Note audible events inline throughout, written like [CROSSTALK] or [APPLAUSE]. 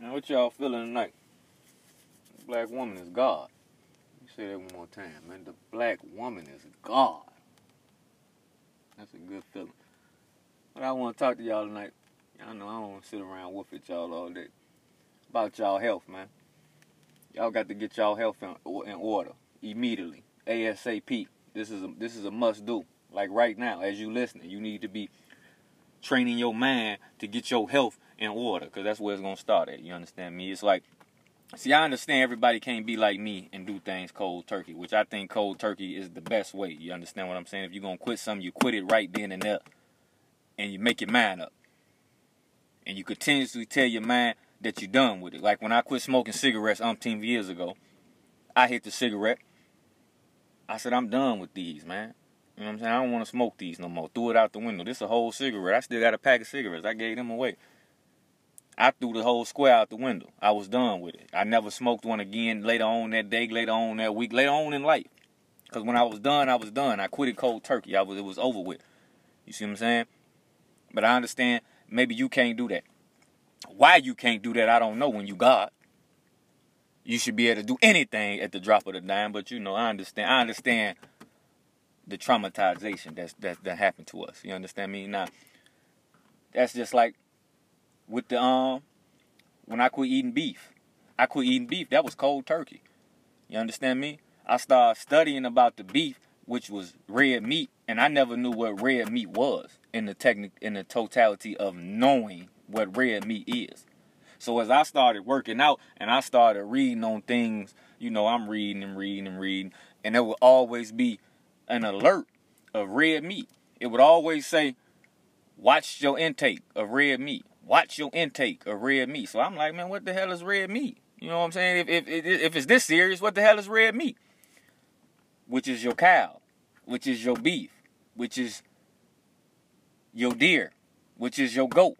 Now, what y'all feeling tonight? The black woman is God. Say that one more time, man. The black woman is God. That's a good feeling. But I want to talk to y'all tonight. Y'all know I don't want to sit around whoop at y'all all day. About y'all health, man. Y'all got to get y'all health in, in order immediately, ASAP. This is a, this is a must do. Like right now, as you listening, you need to be training your mind to get your health in order, cause that's where it's gonna start at. You understand me? It's like, see, I understand everybody can't be like me and do things cold turkey, which I think cold turkey is the best way. You understand what I'm saying? If you're gonna quit something, you quit it right then and there, and you make your mind up, and you continuously tell your mind that you're done with it. Like when I quit smoking cigarettes umpteen years ago, I hit the cigarette. I said, I'm done with these, man. You know what I'm saying? I don't want to smoke these no more. Threw it out the window. This is a whole cigarette. I still got a pack of cigarettes. I gave them away. I threw the whole square out the window. I was done with it. I never smoked one again later on that day, later on that week, later on in life. Because when I was done, I was done. I quit it cold turkey. I was, it was over with. You see what I'm saying? But I understand maybe you can't do that. Why you can't do that, I don't know when you God. You should be able to do anything at the drop of the dime, but you know, I understand. I understand the traumatization that's that that happened to us. You understand me? Now, that's just like with the um when I quit eating beef. I quit eating beef. That was cold turkey. You understand me? I started studying about the beef, which was red meat, and I never knew what red meat was in the technic in the totality of knowing what red meat is. So as I started working out and I started reading on things, you know, I'm reading and reading and reading, and there would always be an alert of red meat. It would always say, watch your intake of red meat. Watch your intake of red meat. So I'm like, man, what the hell is red meat? You know what I'm saying? If, if, if it's this serious, what the hell is red meat? Which is your cow, which is your beef, which is your deer, which is your goat.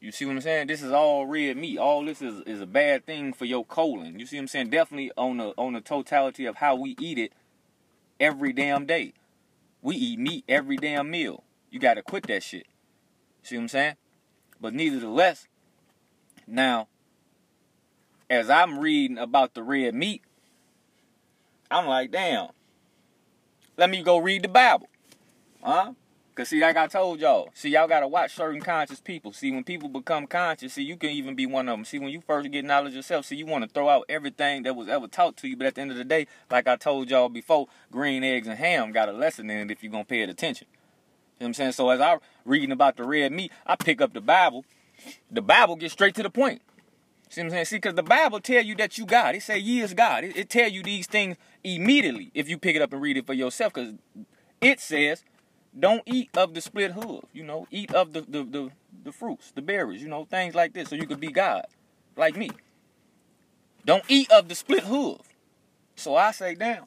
You see what I'm saying? This is all red meat. All this is, is a bad thing for your colon. You see what I'm saying? Definitely on the on the totality of how we eat it every damn day. We eat meat every damn meal. You got to quit that shit. See what I'm saying? But nevertheless, now, as I'm reading about the red meat, I'm like, damn, let me go read the Bible. Huh? Cause see, like I told y'all, see y'all gotta watch certain conscious people. See, when people become conscious, see you can even be one of them. See, when you first get knowledge yourself, see you want to throw out everything that was ever taught to you. But at the end of the day, like I told y'all before, green eggs and ham got a lesson in it if you're gonna pay it attention. Know what I'm saying? So as I reading about the red meat, I pick up the Bible. The Bible gets straight to the point. See what I'm saying? See, because the Bible tell you that you God. It say ye is God. It, it tell you these things immediately if you pick it up and read it for yourself. Because it says don't eat of the split hoof, you know, eat of the, the, the, the fruits, the berries, you know, things like this, so you could be God, like me. Don't eat of the split hoof. So I say, damn.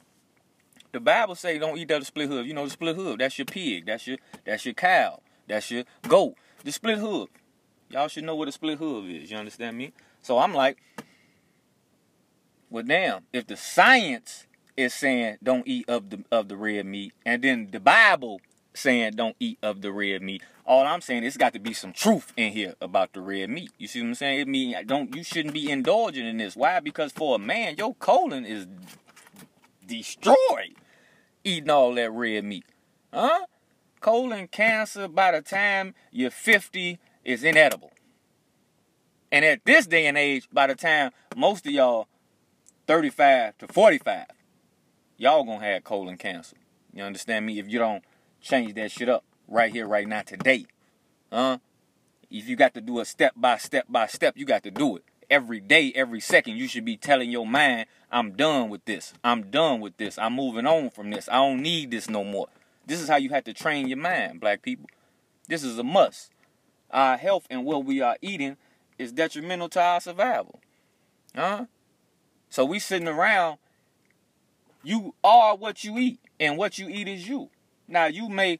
The Bible say don't eat the split hoof. You know the split hoof. That's your pig. That's your that's your cow. That's your goat. The split hoof. Y'all should know what a split hoof is. You understand me? So I'm like, well, damn. If the science is saying don't eat of the of the red meat, and then the Bible saying don't eat of the red meat. All I'm saying is got to be some truth in here about the red meat. You see what I'm saying? It mean don't you shouldn't be indulging in this. Why? Because for a man, your colon is destroyed eating all that red meat. Huh? Colon cancer by the time you're 50 is inedible. And at this day and age, by the time most of y'all 35 to 45, y'all gonna have colon cancer. You understand me? If you don't change that shit up right here, right now, today. Huh? If you got to do a step by step by step, you got to do it. Every day, every second, you should be telling your mind, I'm done with this. I'm done with this. I'm moving on from this. I don't need this no more. This is how you have to train your mind, black people. This is a must. Our health and what we are eating is detrimental to our survival. Huh? So we sitting around, you are what you eat, and what you eat is you. Now you may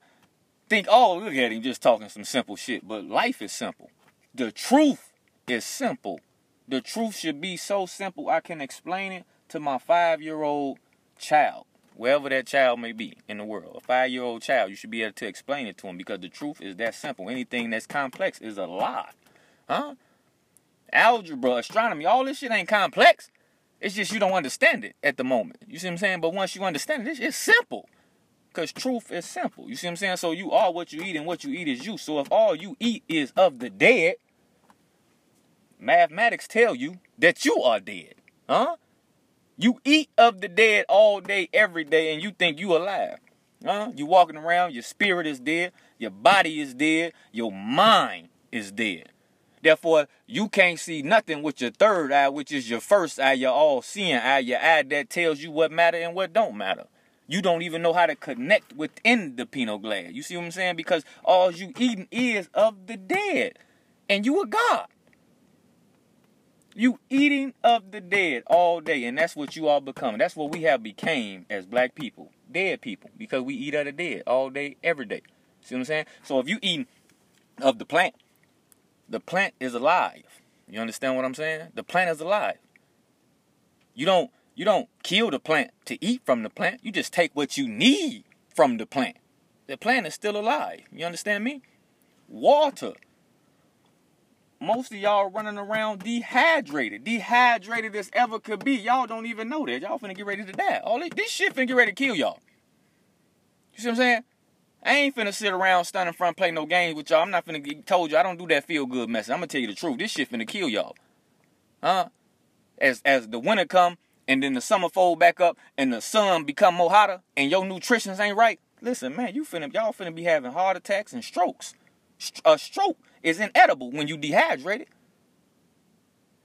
think, oh, look at him just talking some simple shit, but life is simple. The truth is simple. The truth should be so simple I can explain it to my five year old child, wherever that child may be in the world. A five year old child, you should be able to explain it to him because the truth is that simple. Anything that's complex is a lie. Huh? algebra, astronomy, all this shit ain't complex. It's just you don't understand it at the moment. You see what I'm saying? But once you understand it, it's simple. Because truth is simple. You see what I'm saying? So you are what you eat, and what you eat is you. So if all you eat is of the dead, mathematics tell you that you are dead. Huh? You eat of the dead all day, every day, and you think you alive. Huh? You walking around, your spirit is dead, your body is dead, your mind is dead. Therefore, you can't see nothing with your third eye, which is your first eye, your all seeing eye, your eye that tells you what matter and what don't matter. You don't even know how to connect within the pineal gland. You see what I'm saying? Because all you eating is of the dead. And you a God. You eating of the dead all day, and that's what you all becoming. That's what we have became as black people, dead people, because we eat of the dead all day, every day. See what I'm saying? So if you eating of the plant, the plant is alive. You understand what I'm saying? The plant is alive. You don't you don't kill the plant to eat from the plant. You just take what you need from the plant. The plant is still alive. You understand me? Water. Most of y'all running around dehydrated. Dehydrated as ever could be. Y'all don't even know that. Y'all finna get ready to die. All this, this shit finna get ready to kill y'all. You see what I'm saying? I ain't finna sit around standing in front play no games with y'all. I'm not finna get told you I don't do that feel good message. I'm gonna tell you the truth. This shit finna kill y'all. Huh? As as the winter come and then the summer fold back up and the sun become more hotter and your nutrition's ain't right. Listen, man, you finna y'all finna be having heart attacks and strokes. A stroke is inedible when you dehydrated.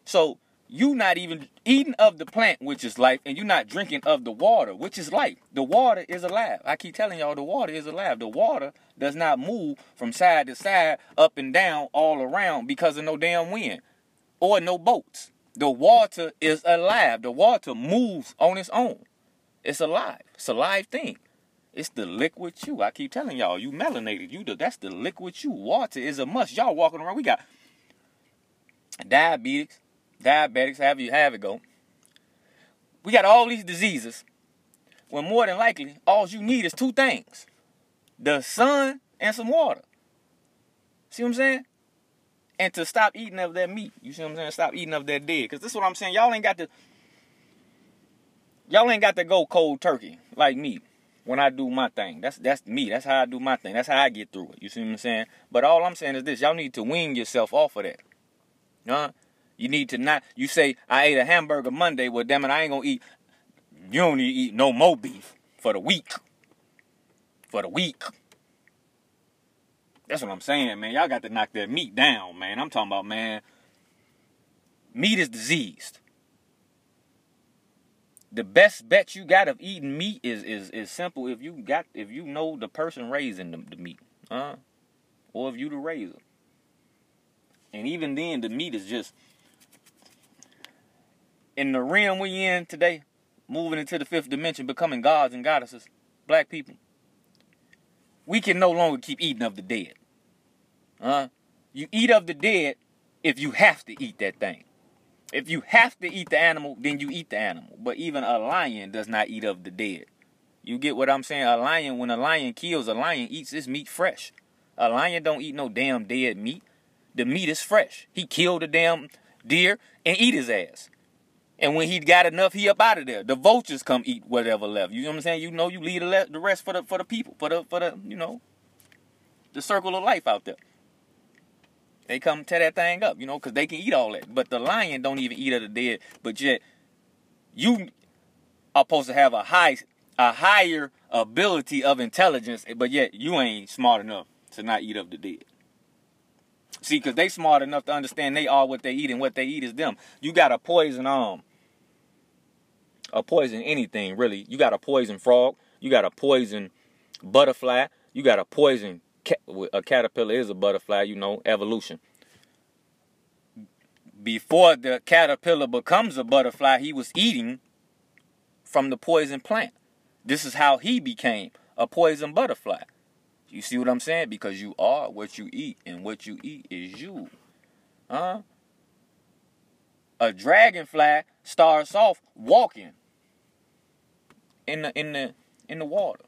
So you not even eating of the plant, which is life, and you not drinking of the water, which is life. The water is alive. I keep telling y'all the water is alive. The water does not move from side to side, up and down, all around because of no damn wind or no boats. The water is alive. The water moves on its own. It's alive. It's a live thing. It's the liquid you. I keep telling y'all, you melanated. You the, that's the liquid you. Water is a must. Y'all walking around. We got diabetes, diabetics, have you have it go. We got all these diseases. When more than likely, all you need is two things: the sun and some water. See what I'm saying? And to stop eating of that meat. You see what I'm saying? Stop eating of that dead. Cause this is what I'm saying. Y'all ain't got to. Y'all ain't got to go cold turkey like me when I do my thing. That's that's me. That's how I do my thing. That's how I get through it. You see what I'm saying? But all I'm saying is this: y'all need to wean yourself off of that. Huh? You need to not. You say I ate a hamburger Monday. Well, damn it, I ain't gonna eat. You don't need to eat no more beef for the week. For the week. That's what I'm saying, man. Y'all got to knock that meat down, man. I'm talking about, man. Meat is diseased. The best bet you got of eating meat is is is simple. If you got if you know the person raising the, the meat, huh? Or if you the raiser. And even then, the meat is just in the realm we in today, moving into the fifth dimension, becoming gods and goddesses, black people, we can no longer keep eating of the dead. Huh? You eat of the dead if you have to eat that thing. If you have to eat the animal, then you eat the animal. But even a lion does not eat of the dead. You get what I'm saying? A lion, when a lion kills, a lion eats its meat fresh. A lion don't eat no damn dead meat. The meat is fresh. He killed the damn deer and eat his ass. And when he got enough, he up out of there. The vultures come eat whatever left. You know what I'm saying? You know, you leave the, the rest for the for the people, for the for the you know, the circle of life out there. They come tear that thing up, you know, because they can eat all that. But the lion don't even eat of the dead. But yet, you are supposed to have a high, a higher ability of intelligence, but yet you ain't smart enough to not eat of the dead. See, because they smart enough to understand they are what they eat, and what they eat is them. You got a poison um a poison anything really. You got a poison frog. You got a poison butterfly. You got a poison a caterpillar is a butterfly. You know evolution. Before the caterpillar becomes a butterfly, he was eating from the poison plant. This is how he became a poison butterfly. You see what I'm saying? Because you are what you eat, and what you eat is you. Huh? A dragonfly starts off walking in the in the in the water.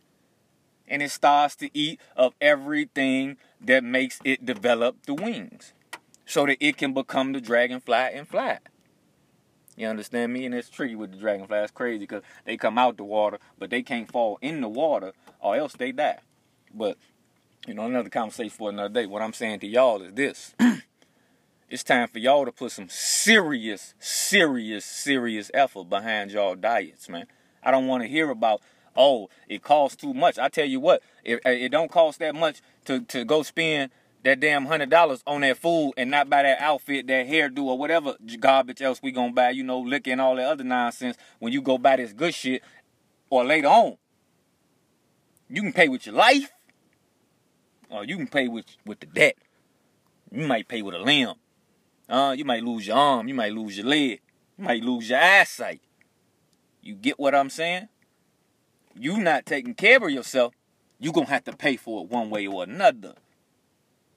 And it starts to eat of everything that makes it develop the wings. so that it can become the dragonfly and fly. You understand me? And it's tricky with the dragonfly. It's crazy because they come out the water, but they can't fall in the water or else they die. But, you know, another conversation for another day. What I'm saying to y'all is this. [CLEARS THROAT] it's time for y'all to put some serious, serious, serious effort behind y'all diets, man. I don't want to hear about, oh, it costs too much. I tell you what, it, it don't cost that much to, to go spend that damn hundred dollars on that food and not buy that outfit, that hairdo, or whatever garbage else we gonna buy, you know, liquor and all that other nonsense when you go buy this good shit or later on. You can pay with your life, or you can pay with with the debt. You might pay with a limb. Uh, you might lose your arm, you might lose your leg, you might lose your eyesight. You get what I'm saying? You not taking care of yourself, you gonna have to pay for it one way or another.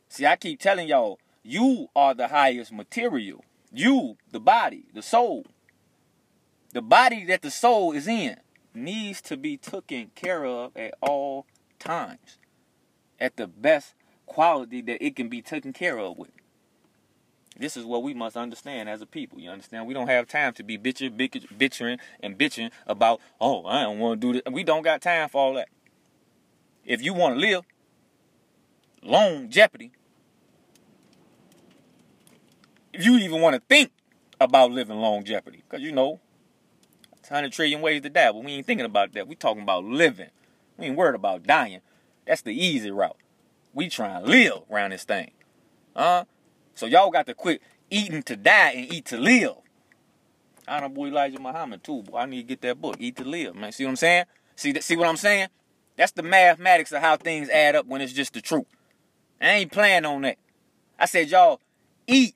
See, I keep telling y'all, you are the highest material. You, the body, the soul. The body that the soul is in needs to be taken care of at all times. At the best quality that it can be taken care of with. This is what we must understand as a people. You understand? We don't have time to be bitching, bitching, and bitching about, oh, I don't want to do this. We don't got time for all that. If you want to live, long jeopardy, if you even want to think about living long jeopardy, because you know, it's 100 trillion ways to die, but we ain't thinking about that. We talking about living. We ain't worried about dying. That's the easy route. We trying to live around this thing. Huh? So y'all got to quit eating to die and eat to live. I know boy Elijah Muhammad too. Boy, I need to get that book, Eat to Live, man. See what I'm saying? See? See what I'm saying? That's the mathematics of how things add up when it's just the truth. I ain't playing on that. I said y'all eat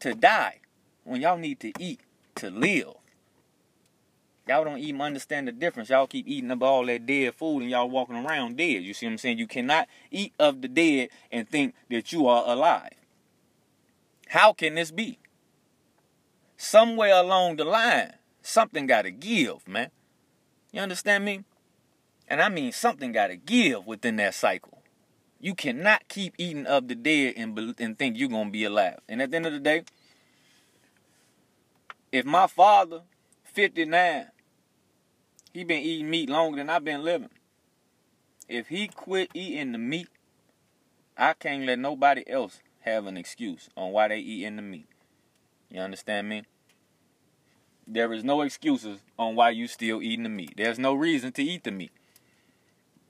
to die when y'all need to eat to live. Y'all don't even understand the difference. Y'all keep eating up all that dead food and y'all walking around dead. You see what I'm saying? You cannot eat of the dead and think that you are alive. How can this be? Somewhere along the line, something got to give, man. You understand me? And I mean, something got to give within that cycle. You cannot keep eating of the dead and, and think you're going to be alive. And at the end of the day, if my father, 59, he been eating meat longer than I've been living. If he quit eating the meat, I can't let nobody else have an excuse on why they eating the meat. You understand me? There is no excuses on why you still eating the meat. There's no reason to eat the meat.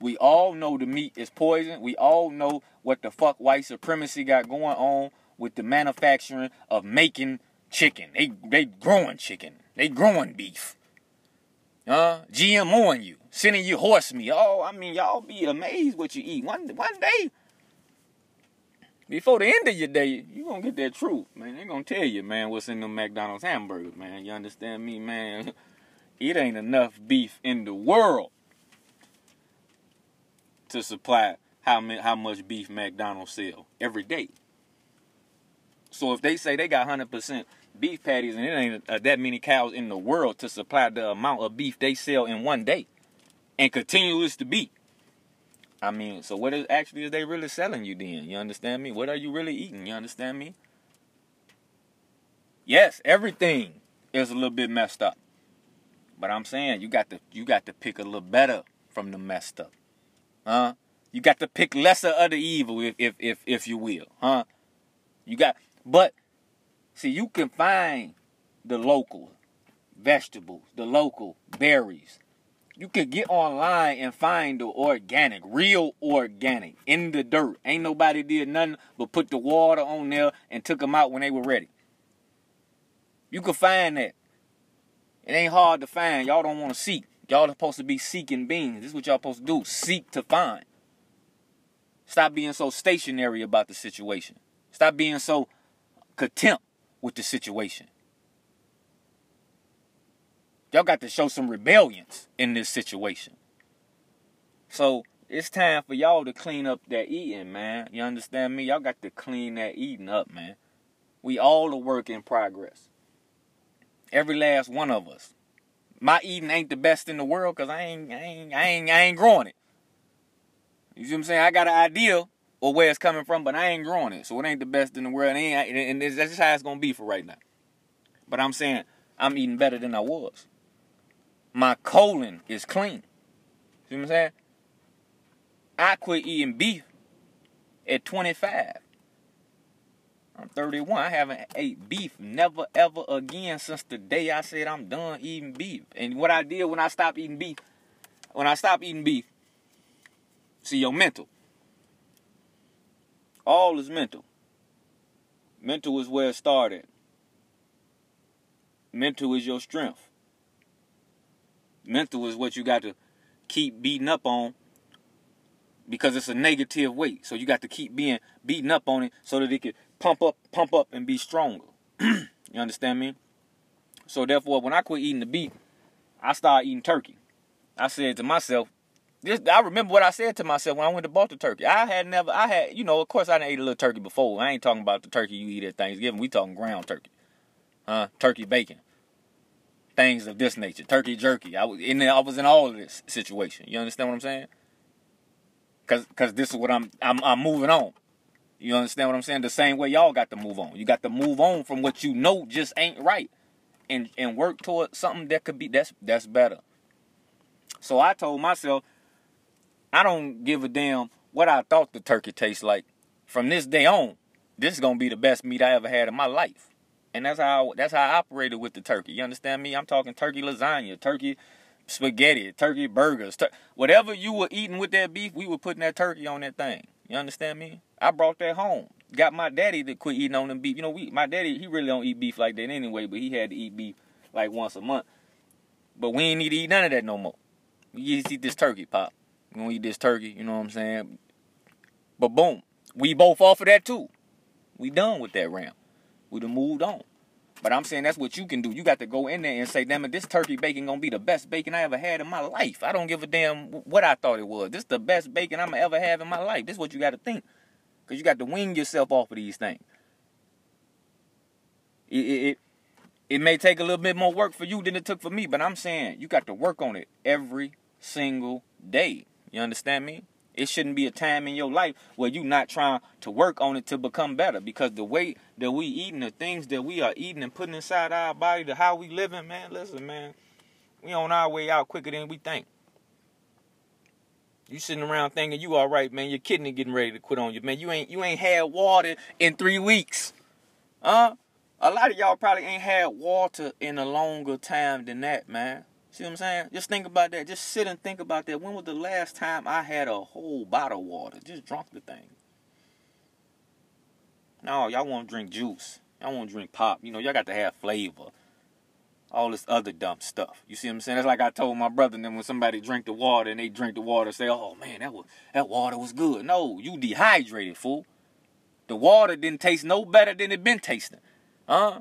We all know the meat is poison. We all know what the fuck white supremacy got going on with the manufacturing of making chicken. They they growing chicken. They growing beef. Uh, GMOing you, sending you horse meat. Oh, I mean, y'all be amazed what you eat. One one day, before the end of your day, you gonna get that truth, man. They gonna tell you, man, what's in the McDonald's hamburgers, man. You understand me, man? [LAUGHS] It ain't enough beef in the world to supply how how much beef McDonald's sell every day. So if they say they got hundred percent beef patties and it ain't uh, that many cows in the world to supply the amount of beef they sell in one day, and continuous to be. I mean, so what is actually is they really selling you then? You understand me? What are you really eating? You understand me? Yes, everything is a little bit messed up. But I'm saying you got to you got to pick a little better from the messed up. Huh? You got to pick lesser of the evil if if if, if you will. Huh? You got but see you can find the local vegetables, the local berries, you could get online and find the organic, real organic, in the dirt. Ain't nobody did nothing but put the water on there and took them out when they were ready. You could find that. It ain't hard to find. Y'all don't want to seek. Y'all are supposed to be seeking beings. This is what y'all supposed to do. Seek to find. Stop being so stationary about the situation. Stop being so contempt with the situation. Y'all got to show some rebellions in this situation. So it's time for y'all to clean up that eating, man. You understand me? Y'all got to clean that eating up, man. We all a work in progress. Every last one of us. My eating ain't the best in the world because I ain't, I ain't, I ain't, I ain't growing it. You see what I'm saying? I got an idea or where it's coming from, but I ain't growing it, so it ain't the best in the world. And, and that's just how it's gonna be for right now. But I'm saying I'm eating better than I was. My colon is clean. See what I'm saying? I quit eating beef at 25. I'm 31. I haven't ate beef never ever again since the day I said I'm done eating beef. And what I did when I stopped eating beef, when I stopped eating beef, see your mental. All is mental. Mental is where it started. Mental is your strength. Mental is what you got to keep beating up on because it's a negative weight. So you got to keep being beaten up on it so that it can pump up, pump up, and be stronger. [CLEARS THROAT] you understand me? So therefore, when I quit eating the beef, I started eating turkey. I said to myself, this I remember what I said to myself when I went to bought the turkey. I had never, I had, you know, of course I didn't eat a little turkey before. I ain't talking about the turkey you eat at Thanksgiving. We talking ground turkey, huh? Turkey bacon, things of this nature. Turkey jerky. I was in, I was in all of this situation. You understand what I'm saying? Cause, cause this is what I'm, I'm, I'm moving on. You understand what I'm saying? The same way y'all got to move on. You got to move on from what you know just ain't right, and and work toward something that could be that's that's better. So I told myself, I don't give a damn what I thought the turkey tastes like. From this day on, this is gonna be the best meat I ever had in my life, and that's how that's how I operated with the turkey. You understand me? I'm talking turkey lasagna, turkey spaghetti, turkey burgers, tur- whatever you were eating with that beef, we were putting that turkey on that thing. You understand me? I brought that home. Got my daddy to quit eating on them beef. You know, we my daddy he really don't eat beef like that anyway, but he had to eat beef like once a month. But we ain't need to eat none of that no more. We just eat this turkey pop. We gonna eat this turkey, you know what I'm saying? But boom, we both off of that too. We done with that round. We done moved on. But I'm saying that's what you can do. You got to go in there and say, damn it, this turkey bacon gonna be the best bacon I ever had in my life. I don't give a damn what I thought it was. This is the best bacon I'ma ever have in my life. This is what you got to think. Because you got to wing yourself off of these things. It, it, it, it may take a little bit more work for you than it took for me, but I'm saying you got to work on it every single day. You understand me? It shouldn't be a time in your life where you're not trying to work on it to become better. Because the way that we eating, the things that we are eating and putting inside our body, the how we living, man, listen, man, we on our way out quicker than we think. You sitting around thinking you all right, man. Your kidney getting ready to quit on you, man. You ain't you ain't had water in three weeks, huh? A lot of y'all probably ain't had water in a longer time than that, man. See what I'm saying? Just think about that. Just sit and think about that. When was the last time I had a whole bottle of water? Just drunk the thing. No, y'all want to drink juice. Y'all want to drink pop. You know, y'all got to have flavor. All this other dumb stuff. You see what I'm saying? That's like I told my brother then when somebody drink the water and they drink the water, say, "Oh man, that was that water was good." No, you dehydrated, fool. The water didn't taste no better than it been tasting, huh?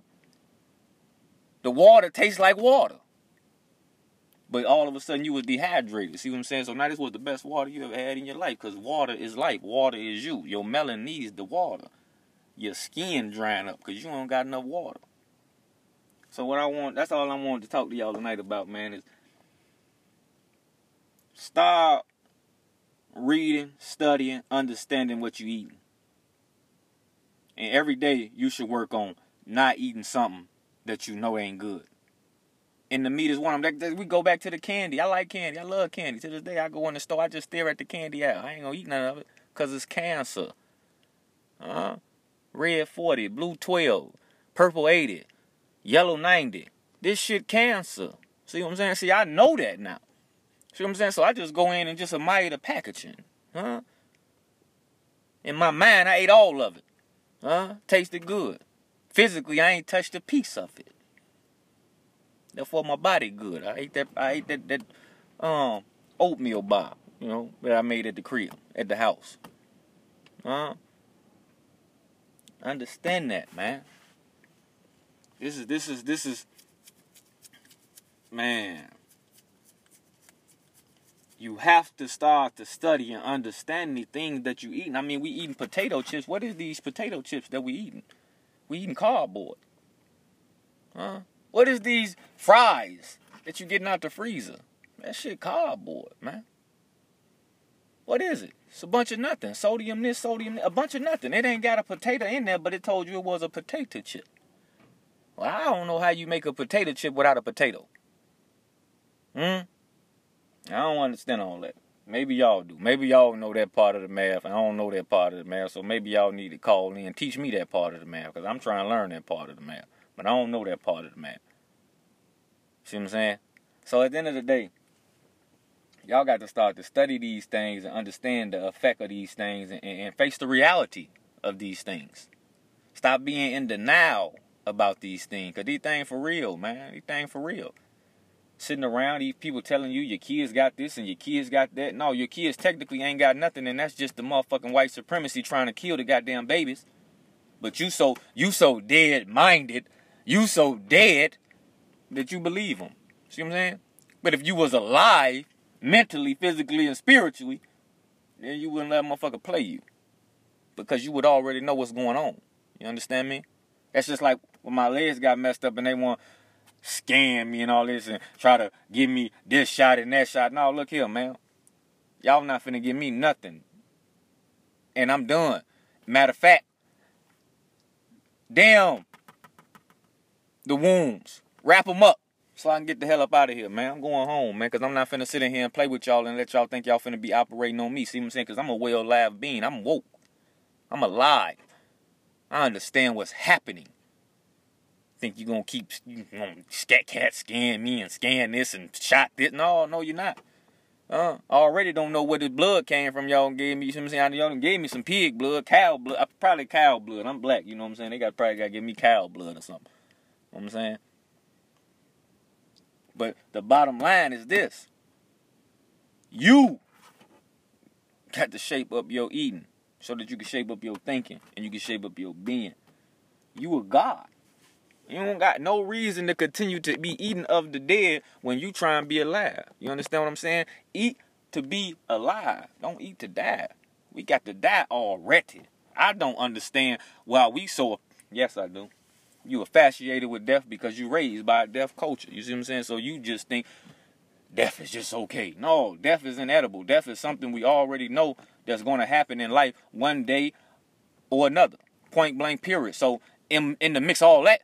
The water tastes like water but all of a sudden you was dehydrated. See what I'm saying? So now this was the best water you ever had in your life because water is life. Water is you. Your melon needs the water. Your skin drying up because you don't got enough water. So what I want, that's all I wanted to talk to y'all tonight about, man, is stop reading, studying, understanding what you eating. And every day you should work on not eating something that you know ain't good and the meat is one of them. We go back to the candy. I like candy. I love candy. To this day, I go in the store. I just stare at the candy out. I ain't gonna eat none of it because it's cancer. Huh? red 40, blue 12, purple 80, yellow 90. This shit cancer. See what I'm saying? See, I know that now. See what I'm saying? So I just go in and just admire the packaging. Huh? In my mind, I ate all of it. Huh? Tasted good. Physically, I ain't touched a piece of it. Therefore, my body good. I ate that. I ate that that um oatmeal bar, you know, that I made at the crib, at the house. Huh? Understand that, man. This is this is this is man. You have to start to study and understand the things that you eating. I mean, we eating potato chips. What is these potato chips that we eating? We eating cardboard. Huh? What is these fries that you getting out the freezer? That shit cardboard, man. What is it? It's a bunch of nothing. Sodium this, sodium that, a bunch of nothing. It ain't got a potato in there, but it told you it was a potato chip. Well, I don't know how you make a potato chip without a potato. Hmm? I don't understand all that. Maybe y'all do. Maybe y'all know that part of the math. I don't know that part of the math, so maybe y'all need to call in and teach me that part of the math because I'm trying to learn that part of the math. But I don't know that part of the math. See what I'm saying? So at the end of the day, y'all got to start to study these things and understand the effect of these things and, and face the reality of these things. Stop being in denial about these things. Cause these things for real, man. These things for real sitting around, these people telling you your kids got this and your kids got that. No, your kids technically ain't got nothing, and that's just the motherfucking white supremacy trying to kill the goddamn babies. But you so you so dead minded, you so dead that you believe them. See what I'm saying? But if you was alive, mentally, physically, and spiritually, then you wouldn't let a motherfucker play you. Because you would already know what's going on. You understand me? That's just like when my legs got messed up and they want scam me and all this and try to give me this shot and that shot. No, look here, man. Y'all not finna give me nothing. And I'm done. Matter of fact, damn the wounds. Wrap them up so I can get the hell up out of here, man. I'm going home, man, because I'm not finna sit in here and play with y'all and let y'all think y'all finna be operating on me. See what I'm saying? Because I'm a well alive being. I'm woke. I'm alive. I understand what's happening think you're gonna keep you gonna scat cat scan me and scan this and shot this. No, no, you're not. Uh, already don't know where the blood came from. Y'all gave me, you know what I'm saying? Y'all gave me some pig blood, cow blood, uh, probably cow blood. I'm black, you know what I'm saying? They got probably gotta give me cow blood or something. You know what I'm saying? But the bottom line is this. You got to shape up your eating so that you can shape up your thinking and you can shape up your being. You a God. You don't got no reason to continue to be eating of the dead when you try and be alive. You understand what I'm saying? Eat to be alive. Don't eat to die. We got to die already. I don't understand why we so. Yes, I do. You affiliated with death because you raised by a death culture. You see what I'm saying? So you just think death is just okay. No, death is inedible. Death is something we already know that's going to happen in life one day or another. Point blank, period. So in in the mix of all that,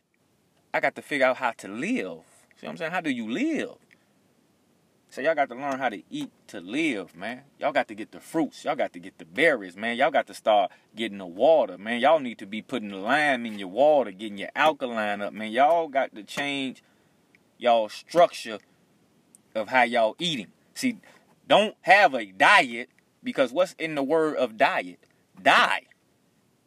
I got to figure out how to live. See what I'm saying? How do you live? So y'all got to learn how to eat to live, man. Y'all got to get the fruits. Y'all got to get the berries, man. Y'all got to start getting the water, man. Y'all need to be putting the lime in your water, getting your alkaline up, man. Y'all got to change y'all structure of how y'all eating. See, don't have a diet because what's in the word of diet? Die.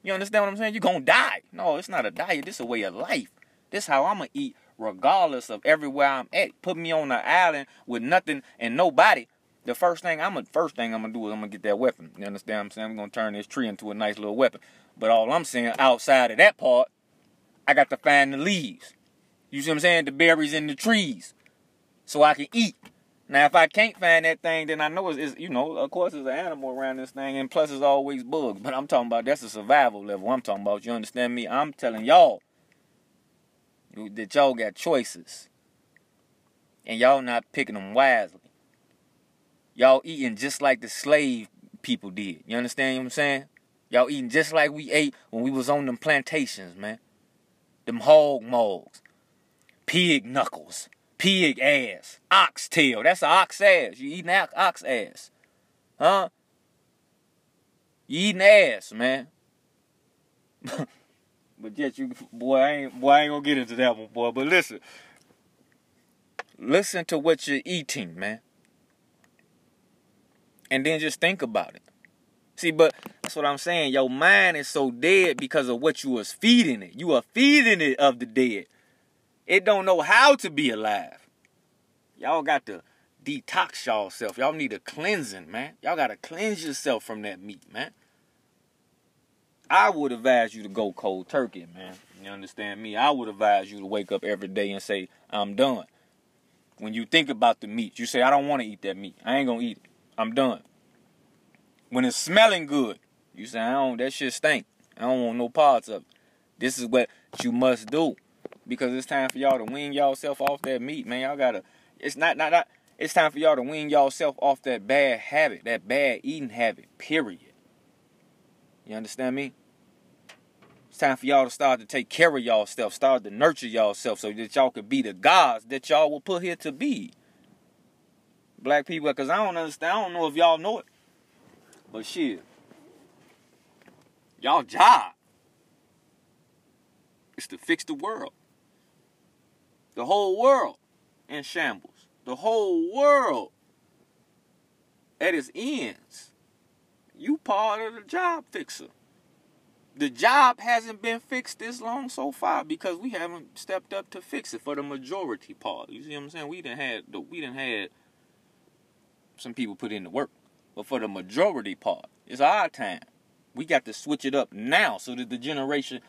You understand what I'm saying? You're going to die. No, it's not a diet. This is a way of life. This how I'm gonna eat regardless of everywhere I'm at. Put me on an island with nothing and nobody. The first thing I'm gonna first thing I'm gonna do is I'm gonna get that weapon. You understand what I'm saying? I'm gonna turn this tree into a nice little weapon. But all I'm saying outside of that part, I got to find the leaves. You see what I'm saying? The berries in the trees. So I can eat. Now, if I can't find that thing, then I know it's, it's, you know, of course, there's an animal around this thing, and plus, it's always bugs. But I'm talking about that's a survival level. I'm talking about. You understand me? I'm telling y'all, that y'all got choices. And y'all not picking them wisely. Y'all eating just like the slave people did. You understand what I'm saying? Y'all eating just like we ate when we was on them plantations, man. Them hog maws. Pig knuckles. Pig ass. Ox tail. That's an ox ass. You eating ox ass. Huh? You eating ass, man. [LAUGHS] But yet you boy, I ain't boy, I ain't gonna get into that one, boy. But listen. Listen to what you're eating, man. And then just think about it. See, but that's what I'm saying. Your mind is so dead because of what you was feeding it. You are feeding it of the dead. It don't know how to be alive. Y'all got to detox y'all self. Y'all need a cleansing, man. Y'all got to cleanse yourself from that meat, man. I would advise you to go cold turkey, man. You understand me? I would advise you to wake up every day and say, I'm done. When you think about the meat, you say, I don't want to eat that meat. I ain't gonna eat it. I'm done. When it's smelling good, you say, I don't, that shit stink. I don't want no parts of it. This is what you must do. Because it's time for y'all to wean y'all off that meat, man. Y'all gotta it's not not not It's time for y'all to wean yourself off that bad habit, that bad eating habit, period. You understand me? It's time for y'all to start to take care of y'all self, start to nurture y'all self so that y'all could be the gods that y'all were put here to be. Black people, because I don't understand, I don't know if y'all know it. But shit. Y'all job is to fix the world. The whole world in shambles the whole world at its ends. You part of the job fixer. The job hasn't been fixed this long so far because we haven't stepped up to fix it for the majority part. You see what I'm saying? We didn't had the we didn't had some people put in the work. But for the majority part, it's our time. We got to switch it up now so that the generation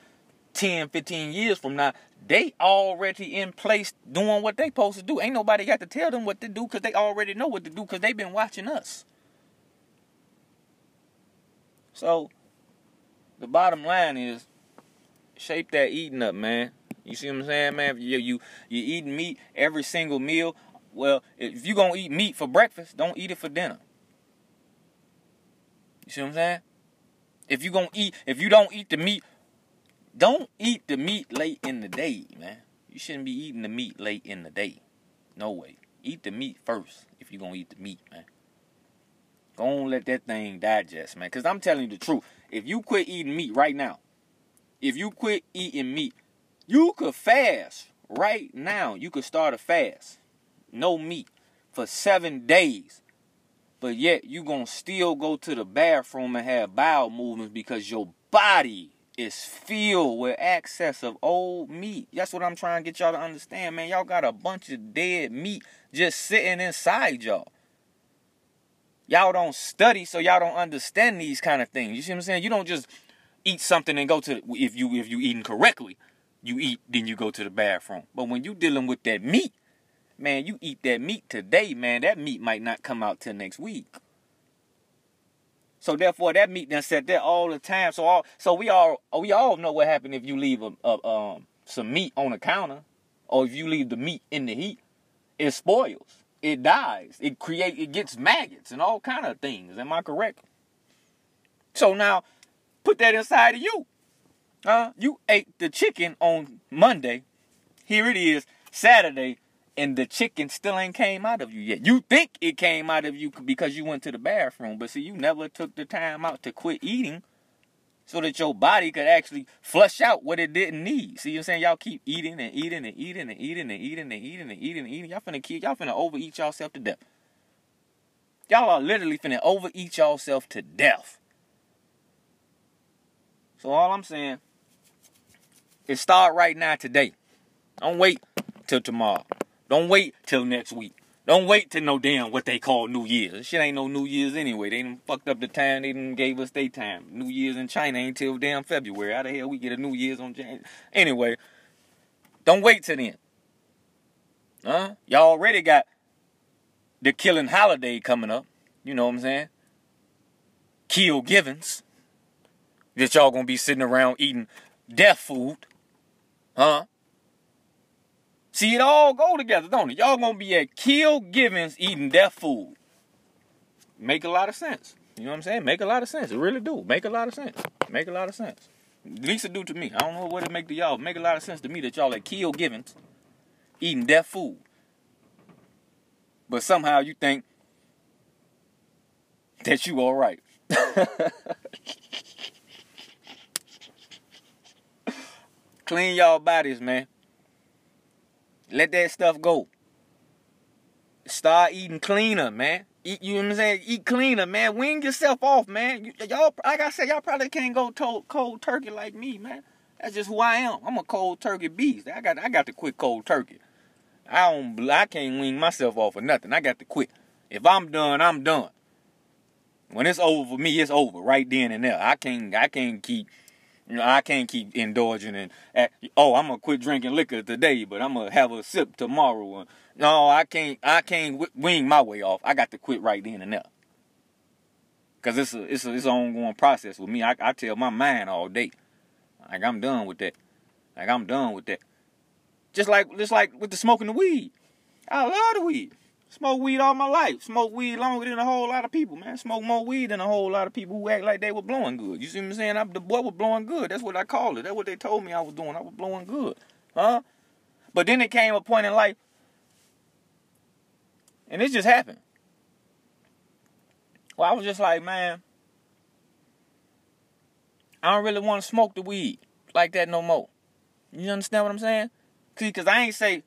10, 15 years from now, they already in place doing what they supposed to do. Ain't nobody got to tell them what to do because they already know what to do because they've been watching us. So, the bottom line is, shape that eating up, man. You see what I'm saying, man? You you you eating meat every single meal. Well, if you gonna eat meat for breakfast, don't eat it for dinner. You see what I'm saying? If you gonna eat, if you don't eat the meat don't eat the meat late in the day, man. You shouldn't be eating the meat late in the day. No way. Eat the meat first if you're to eat the meat, man. Go on, let that thing digest, man. Because I'm telling you the truth. If you quit eating meat right now, if you quit eating meat, you could fast right now. You could start a fast. No meat for seven days. But yet you going to still go to the bathroom and have bowel movements because your body is filled with excess of old meat. That's what I'm trying to get y'all to understand, man. Y'all got a bunch of dead meat just sitting inside y'all. Y'all don't study, so y'all don't understand these kind of things. You see what I'm saying? You don't just eat something and go to if you if you eating correctly, you eat then you go to the bathroom. But when you dealing with that meat, man, you eat that meat today, man. That meat might not come out till next week. So therefore, that meat done sat there all the time. So all so we all we all know what happened if you leave a, a um some meat on the counter, or if you leave the meat in the heat, it spoils, it dies, it create it gets maggots and all kind of things. Am I correct? So now, put that inside of you. Uh, you ate the chicken on Monday. Here it is, Saturday and the chicken still ain't came out of you yet. You think it came out of you because you went to the bathroom, but see, you never took the time out to quit eating so that your body could actually flush out what it didn't need. See, what I'm saying? Y'all keep eating and eating and eating and eating and eating and eating and eating and eating. Y'all finna keep, y'all finna overeat yourself to death. Y'all are literally finna overeat yourself to death. So all I'm saying is start right now today. Don't wait till tomorrow. Don't wait till next week. Don't wait till no damn what they call New Year's. Shit ain't no New Year's anyway. They done fucked up the time. They done gave us their time. New Year's in China ain't till damn February. How the hell we get a New Year's on January? Anyway, don't wait till then. Huh? Y'all already got the killing holiday coming up. You know what I'm saying? Kill Givens. That y'all gonna be sitting around eating death food. Huh? See, it all go together, don't it? Y'all gonna be at Kill Givens eating death food. Make a lot of sense. You know what I'm saying? Make a lot of sense. It really do. Make a lot of sense. Make a lot of sense. At least it do to me. I don't know what it make to y'all. Make a lot of sense to me that y'all at Kill Givens eating death food. But somehow you think that you all right. [LAUGHS] Clean y'all bodies, man. Let that stuff go. Start eating cleaner, man. Eat, you know what I'm saying? Eat cleaner, man. Wing yourself off, man. Y'all, like I said, y'all probably can't go to, cold turkey like me, man. That's just who I am. I'm a cold turkey beast. I got, I got to quit cold turkey. I don't, I can't wing myself off for nothing. I got to quit. If I'm done, I'm done. When it's over for me, it's over right then and there. I can't, I can't keep you know, I can't keep indulging in, oh, I'm gonna quit drinking liquor today, but I'm gonna have a sip tomorrow. No, I can't. I can't wing my way off. I got to quit right then and there. Cause it's a it's a it's an ongoing process with me. I, I tell my mind all day, like I'm done with that. Like I'm done with that. Just like just like with the smoking the weed. I love the weed. Smoke weed all my life. Smoke weed longer than a whole lot of people, man. Smoke more weed than a whole lot of people who act like they were blowing good. You see what I'm saying? I, the boy was blowing good. That's what I call it. That's what they told me I was doing. I was blowing good. Huh? But then it came a point in life, and it just happened. Well, I was just like, man, I don't really want to smoke the weed like that no more. You understand what I'm saying? See, cause I ain't say,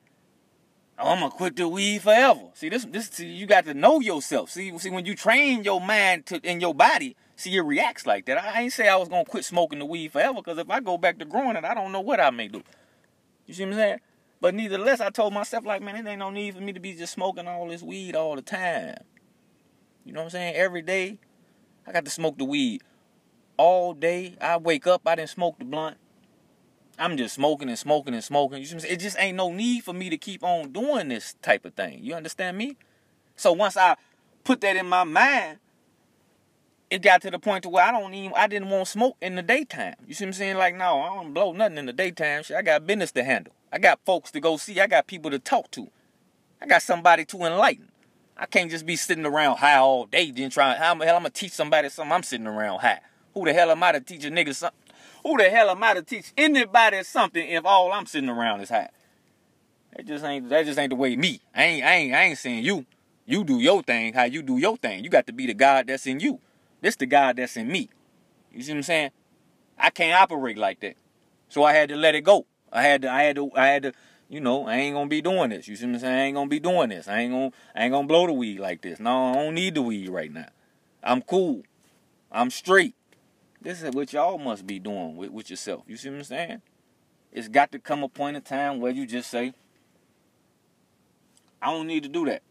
I'm gonna quit the weed forever. See, this, this, see, you got to know yourself. See, see, when you train your mind to in your body, see, it reacts like that. I ain't say I was gonna quit smoking the weed forever, cause if I go back to growing it, I don't know what I may do. You see what I'm saying? But nevertheless, I told myself, like, man, it ain't no need for me to be just smoking all this weed all the time. You know what I'm saying? Every day, I got to smoke the weed. All day, I wake up, I didn't smoke the blunt. I'm just smoking and smoking and smoking. It just ain't no need for me to keep on doing this type of thing. You understand me? So once I put that in my mind, it got to the point to where I don't even I didn't want smoke in the daytime. You see what I'm saying? Like, no, I don't blow nothing in the daytime. Shit, I got business to handle. I got folks to go see. I got people to talk to. I got somebody to enlighten. I can't just be sitting around high all day then trying how the hell I'm gonna teach somebody something I'm sitting around high. Who the hell am I to teach a nigga something? Who the hell am I to teach anybody something if all I'm sitting around is hot? That just ain't that just ain't the way me. I ain't I ain't I ain't saying you. You do your thing how you do your thing. You got to be the God that's in you. This the God that's in me. You see what I'm saying? I can't operate like that. So I had to let it go. I had to I had to I had to you know, I ain't gonna be doing this. You see what I'm saying? I ain't gonna be doing this. I ain't gonna I ain't gonna blow the weed like this. No, I don't need the weed right now. I'm cool. I'm straight. This is what y'all must be doing with, with yourself. You see what I'm saying? It's got to come a point in time where you just say, I don't need to do that.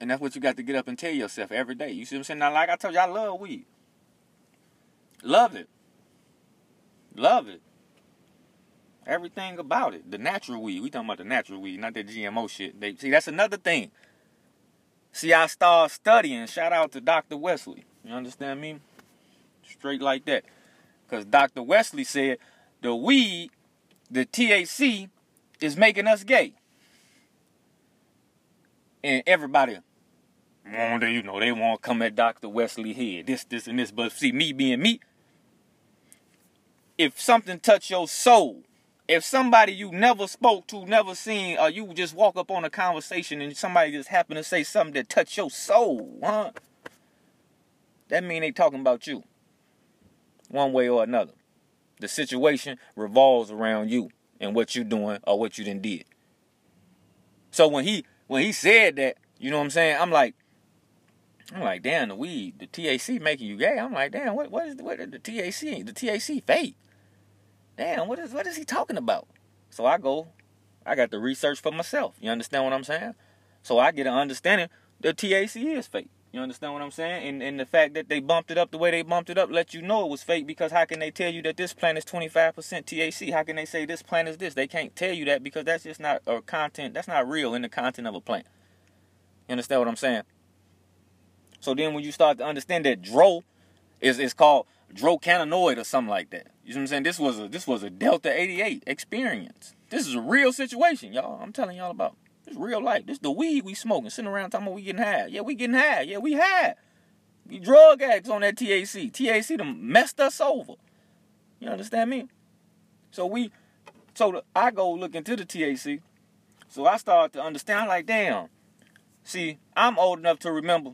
And that's what you got to get up and tell yourself every day. You see what I'm saying? Now, like I told you, I love weed. Love it. Love it. Everything about it. The natural weed. We talking about the natural weed, not that GMO shit. They, see, that's another thing. See, I started studying. Shout out to Dr. Wesley. You understand me? Straight like that. Because Dr. Wesley said the weed, the THC, is making us gay. And everybody, you know, they want to come at Dr. Wesley here, this, this, and this. But see, me being me, if something touch your soul, if somebody you never spoke to, never seen, or you just walk up on a conversation and somebody just happen to say something that touch your soul, huh? That mean they talking about you one way or another. The situation revolves around you and what you're doing or what you done did. So when he when he said that, you know what I'm saying? I'm like, I'm like, damn, the weed, the THC making you gay. I'm like, damn, what what is the, what is the THC? The THC fake. Damn, what is what is he talking about? So I go, I got to research for myself. You understand what I'm saying? So I get an understanding the THC is fake. You understand what I'm saying? And and the fact that they bumped it up the way they bumped it up let you know it was fake because how can they tell you that this plant is 25% THC? How can they say this plant is this? They can't tell you that because that's just not a content. That's not real in the content of a plant. You understand what I'm saying? So then when you start to understand that dro is is called drocanoid or something like that. You know what I'm saying? This was a this was a Delta 88 experience. This is a real situation, y'all. I'm telling y'all about. Real life. This the weed we smoking, sitting around talking about we getting high. Yeah, we getting high. Yeah, we high. We drug addicts on that THC. THC done messed us over. You understand me? So we, so the, I go look into the THC. So I start to understand. Like, damn. See, I'm old enough to remember.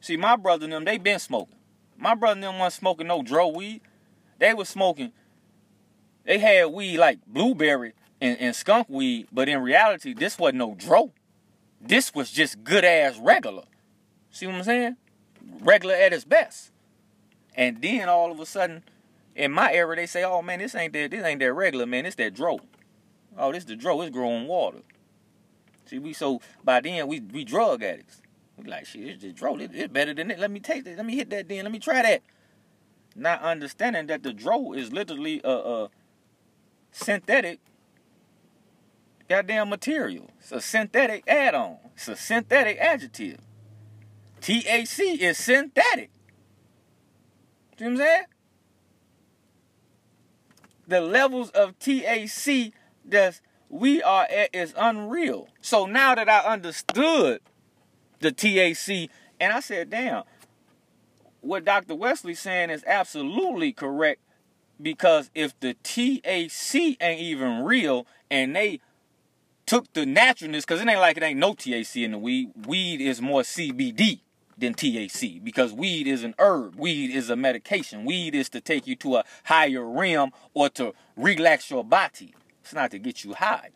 See, my brother and them, they been smoking. My brother and them wasn't smoking no dro weed. They was smoking. They had weed like blueberry and, and skunk weed, but in reality, this wasn't no dro. This was just good ass regular. See what I'm saying? Regular at its best. And then all of a sudden, in my era, they say, "Oh man, this ain't that. This ain't that regular, man. It's that dro. Oh, this the dro. It's growing water." See, we so by then we we drug addicts. We like shit. It's just dro. It, it's better than it. Let me taste it. Let me hit that. Then let me try that. Not understanding that the dro is literally a, a synthetic goddamn material. It's a synthetic add-on. It's a synthetic adjective. THC is synthetic. See what I'm saying? The levels of THC that we are at is unreal. So now that I understood the THC, And I said, damn, what Dr. Wesley saying is absolutely correct because if the THC ain't even real and they took the naturalness, because it ain't like it ain't no THC in the weed. Weed is more CBD than THC because weed is an herb. Weed is a medication. Weed is to take you to a higher realm or to relax your body. It's not to get you high.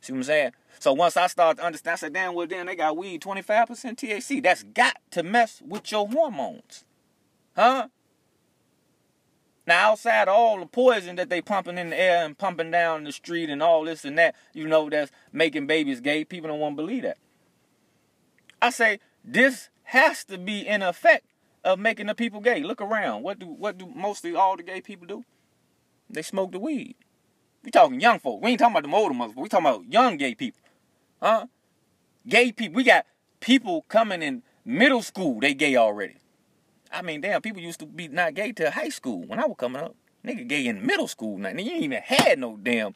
See what I'm saying? So once I started to understand, I said, damn, well, then they got weed 25% THC. That's got to mess with your hormones. Huh? Now, outside all the poison that they pumping in the air and pumping down the street and all this and that, you know, that's making babies gay, people don't want to believe that. I say, this has to be in effect of making the people gay. Look around. What do what do mostly all the gay people do? They smoke the weed. We talking young folk. We ain't talking about the older motherfuckers. We talking about young gay people. Huh? Gay people. We got people coming in middle school. They gay already. I mean, damn, people used to be not gay till high school when I was coming up. Nigga gay in middle school now. You ain't even had no damn.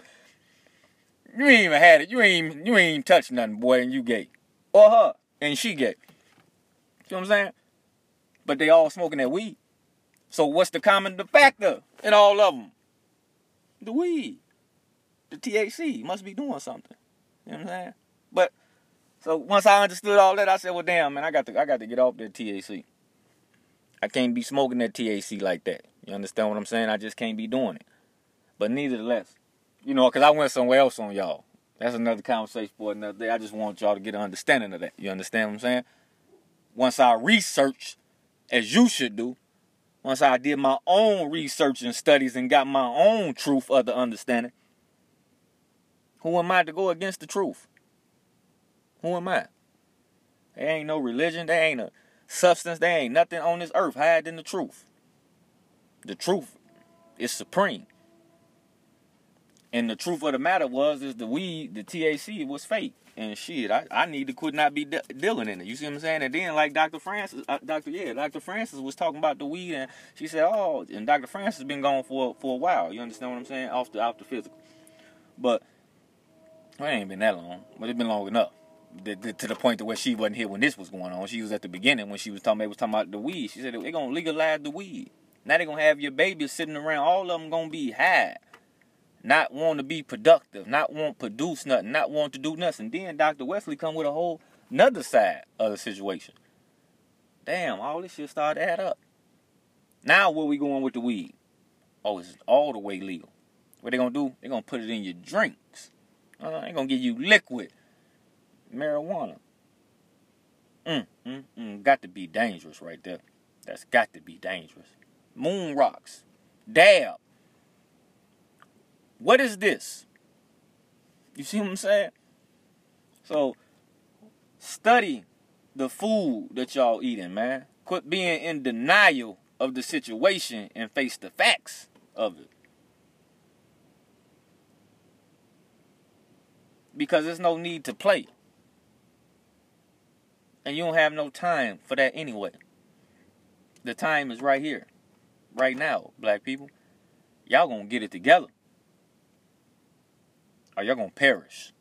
You ain't even had it. You ain't you ain't even touched nothing, boy, and you gay. Or her, and she gay. You know what I'm saying? But they all smoking that weed. So what's the common factor in all of them? The weed. The THC must be doing something. You know what I'm saying? But so once I understood all that, I said, well damn man, I got to I got to get off that THC. I can't be smoking that THC like that. You understand what I'm saying? I just can't be doing it. But nevertheless, you know, because I went somewhere else on y'all. That's another conversation for another day. I just want y'all to get an understanding of that. You understand what I'm saying? Once I researched, as you should do, once I did my own research and studies and got my own truth of the understanding, who am I to go against the truth? Who am I? There ain't no religion. There ain't a substance. There ain't nothing on this earth higher than the truth. The truth is supreme. And the truth of the matter was, is the weed, the THC was fake. And shit, I, I need to quit not be de- dealing in it. You see what I'm saying? And then, like Dr. Francis, uh, Dr. Yeah, Dr. Francis was talking about the weed, and she said, "Oh," and Dr. Francis has been gone for for a while. You understand what I'm saying? Off the off the physical, but well, it ain't been that long, but it's been long enough to, to the point to where she wasn't here when this was going on. She was at the beginning when she was talking. They was talking about the weed. She said they're gonna legalize the weed. Now they're gonna have your babies sitting around. All of them gonna be high, not want to be productive, not want to produce nothing, not want to do nothing. Then Dr. Wesley come with a whole another side of the situation. Damn, all this shit started to add up. Now where we going with the weed? Oh, it's all the way legal. What they gonna do? They gonna put it in your drinks. Uh, they gonna give you liquid marijuana. Mm, mm, mm. Got to be dangerous right there. That's got to be dangerous. Moon rocks. Dab. What is this? You see what I'm saying? So, study the food that y'all eating, man. Quit being in denial of the situation and face the facts of it. Because there's no need to play. And you don't have no time for that anyway. The time is right here. Right now, black people. Y'all gonna get it together. Or y'all gonna perish.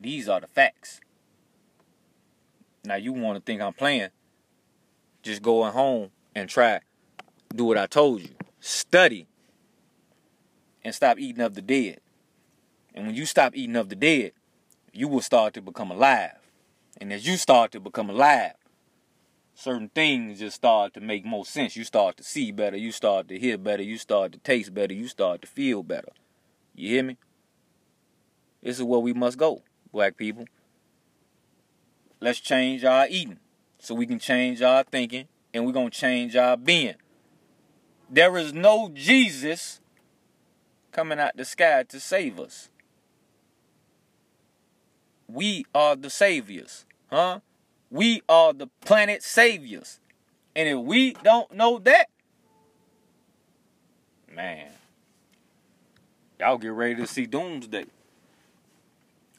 These are the facts. Now you wanna think I'm playing. Just going home and try do what I told you. Study. And stop eating of the dead. And when you stop eating of the dead, you will start to become alive. And as you start to become alive, certain things just start to make more sense. You start to see better, you start to hear better, you start to taste better, you start to feel better. You hear me? This is where we must go, black people. Let's change our eating so we can change our thinking and we're going to change our being. There is no Jesus coming out the sky to save us. We are the saviors, huh? We are the planet saviors. And if we don't know that, man, y'all get ready to see doomsday.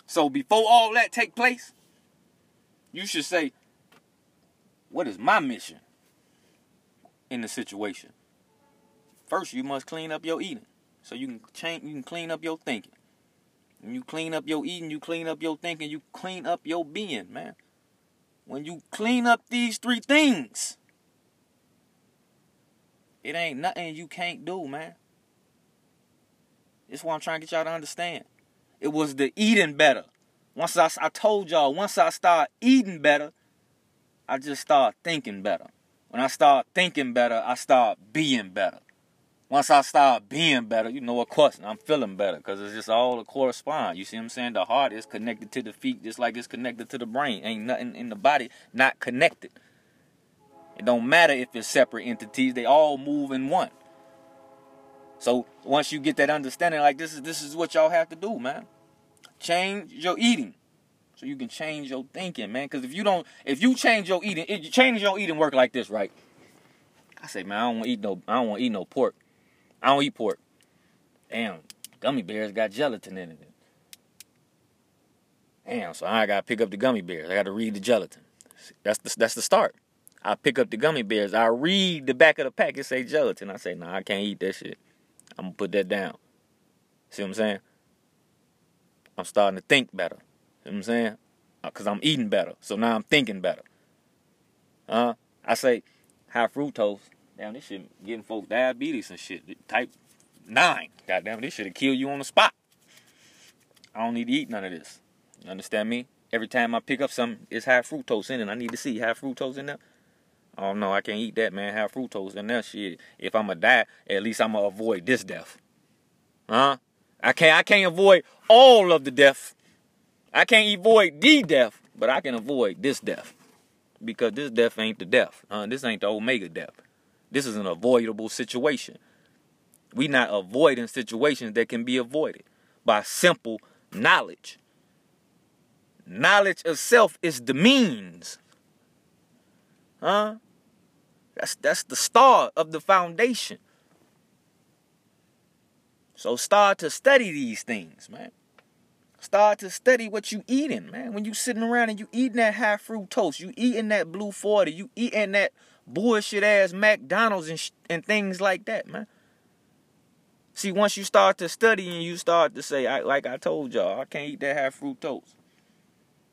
So before all that take place, you should say, what is my mission in the situation? First, you must clean up your eating so you can change you can clean up your thinking. When you clean up your eating, you clean up your thinking, you clean up your being, man. When you clean up these three things, it ain't nothing you can't do, man. This is what I'm trying to get y'all to understand. It was the eating better. Once I, I told y'all, once I start eating better, I just start thinking better. When I start thinking better, I start being better. Once I start being better, you know, of course, I'm feeling better because it's just all correspond. You see what I'm saying? The heart is connected to the feet just like it's connected to the brain. Ain't nothing in the body not connected. It don't matter if it's separate entities, they all move in one. So once you get that understanding, like this is this is what y'all have to do, man. Change your eating. So you can change your thinking, man. Cause if you don't if you change your eating, if you change your eating work like this, right? I say, man, I don't want to eat no I don't want to eat no pork. I don't eat pork. Damn, gummy bears got gelatin in it. Damn, so I gotta pick up the gummy bears. I gotta read the gelatin. That's the that's the start. I pick up the gummy bears. I read the back of the pack. It say gelatin. I say, nah, I can't eat that shit. I'm gonna put that down. See what I'm saying? I'm starting to think better. See what I'm saying? Uh, I'm eating better. So now I'm thinking better. Uh, I say high fructose. Damn, this shit getting folks diabetes and shit. Type 9. Goddamn, this have killed you on the spot. I don't need to eat none of this. You understand me? Every time I pick up something, it's high fructose in it. I need to see high fructose in there. Oh no, I can't eat that, man. Have fructose in that shit. If I'ma die, at least I'ma avoid this death. Huh? I can't I can't avoid all of the death. I can't avoid the death, but I can avoid this death. Because this death ain't the death. Huh? this ain't the omega death. This is an avoidable situation. We not avoiding situations that can be avoided by simple knowledge. Knowledge of self is the means. Huh? That's that's the start of the foundation. So start to study these things, man. Start to study what you eating, man. When you sitting around and you eating that high fructose, you eating that blue 40, you eating that bullshit ass McDonald's and, sh- and things like that, man. See, once you start to study and you start to say, I, like I told y'all, I can't eat that half fruit fructose.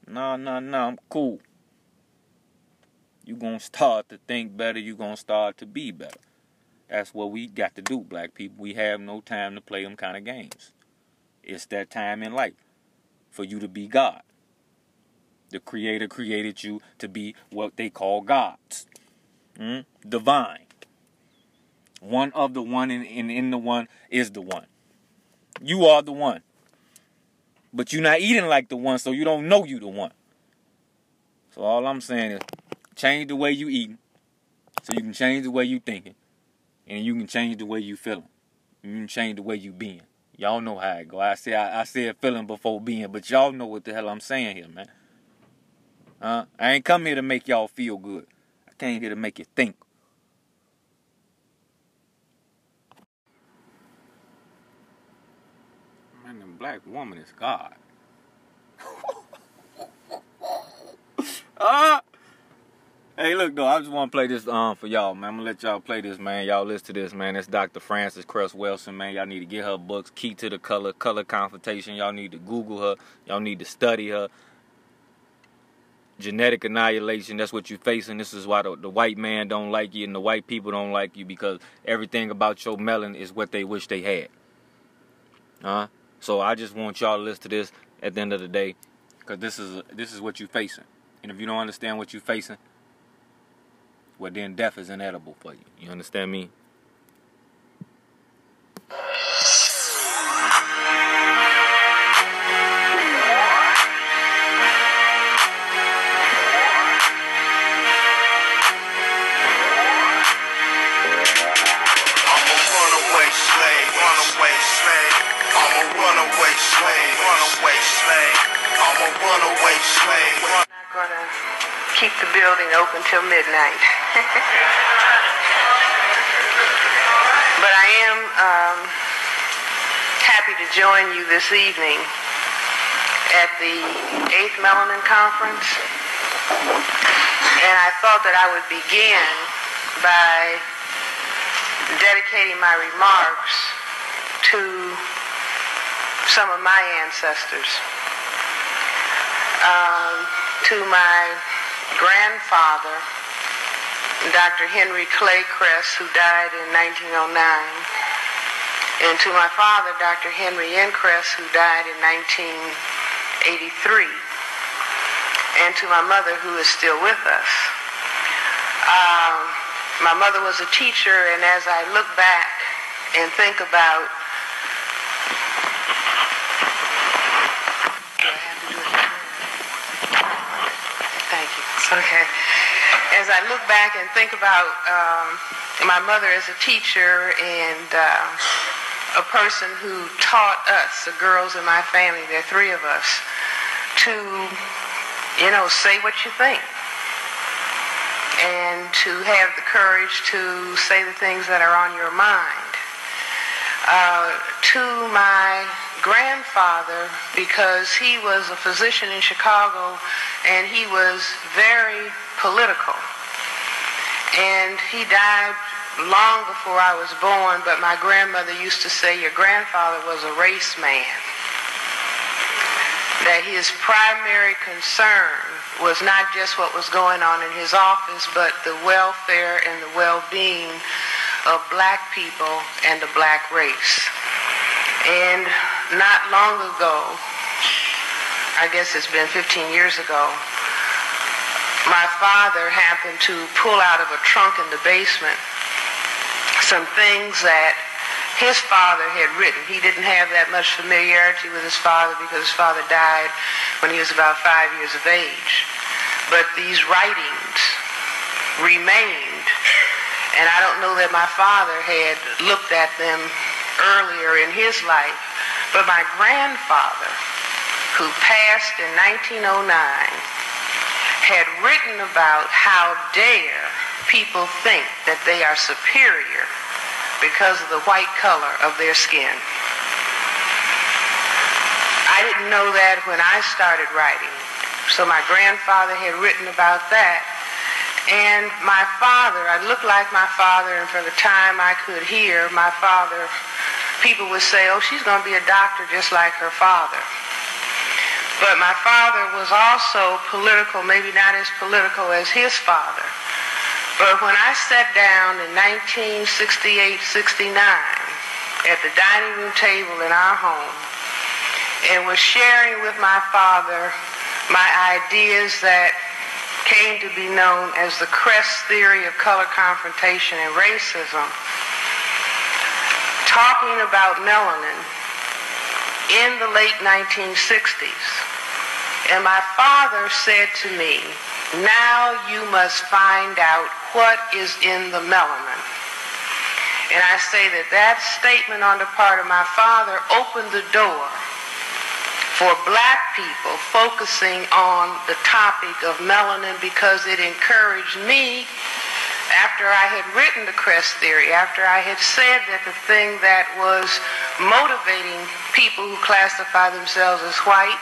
No, no, no, I'm cool you're going to start to think better. You're going to start to be better. That's what we got to do, black people. We have no time to play them kind of games. It's that time in life for you to be God. The Creator created you to be what they call gods. Mm? Divine. One of the one and in, the one is the one. You are the one. But you're not eating like the one, so you don't know you the one. So all I'm saying is change the way you eating, so you can change the way you thinking, and you can change the way you feeling. You can change the way you being. Y'all know how it go. I say I, I said feeling before being, but y'all know what the hell I'm saying here, man. Huh? I ain't come here to make y'all feel good. Came here to make you think. Man, the black woman is God. [LAUGHS] ah! Hey, look though, I just want to play this um for y'all, man. I'm gonna let y'all play this, man. Y'all listen to this, man. It's Dr. Frances Cress Welsing, man. Y'all need to get her books, Key to the Color, Color Confrontation. Y'all need to Google her. Y'all need to study her. Genetic annihilation, that's what you're facing. This is why the, the white man don't like you and the white people don't like you because everything about your melon is what they wish they had. Huh? So I just want y'all to listen to this at the end of the day, because this is this is what you're facing. And if you don't understand what you're facing, well then death is inedible for you. You understand me? Open till midnight. [LAUGHS] but I am um, happy to join you this evening at the 8th Melanin Conference. And I thought that I would begin by dedicating my remarks to some of my ancestors. Um, to my grandfather, Dr. Henry Clay Cress, who died in 1909, and to my father, Dr. Henry N. Cress, who died in 1983, and to my mother, who is still with us. Um, my mother was a teacher, and as I look back and think about Thank you. Okay. As I look back and think about um, my mother as a teacher and uh, a person who taught us, the girls in my family, there are three of us, to, you know, say what you think and to have the courage to say the things that are on your mind. Uh, to my grandfather, because he was a physician in Chicago and he was very political. And he died long before I was born, but my grandmother used to say your grandfather was a race man. That his primary concern was not just what was going on in his office, but the welfare and the well-being of black people and the black race. And not long ago, I guess it's been 15 years ago, my father happened to pull out of a trunk in the basement some things that his father had written. He didn't have that much familiarity with his father because his father died when he was about five years of age. But these writings remained, and I don't know that my father had looked at them earlier in his life, but my grandfather, who passed in 1909, had written about how dare people think that they are superior because of the white color of their skin. I didn't know that when I started writing. So my grandfather had written about that. And my father, I looked like my father, and for the time I could hear my father, people would say, oh, she's going to be a doctor just like her father. But my father was also political, maybe not as political as his father. But when I sat down in 1968-69 at the dining room table in our home and was sharing with my father my ideas that came to be known as the Cress theory of color confrontation and racism, talking about melanin in the late 1960s. And my father said to me, now you must find out what is in the melanin. And I say that that statement on the part of my father opened the door for black people focusing on the topic of melanin because it encouraged me after I had written the Cress theory, after I had said that the thing that was motivating people who classify themselves as white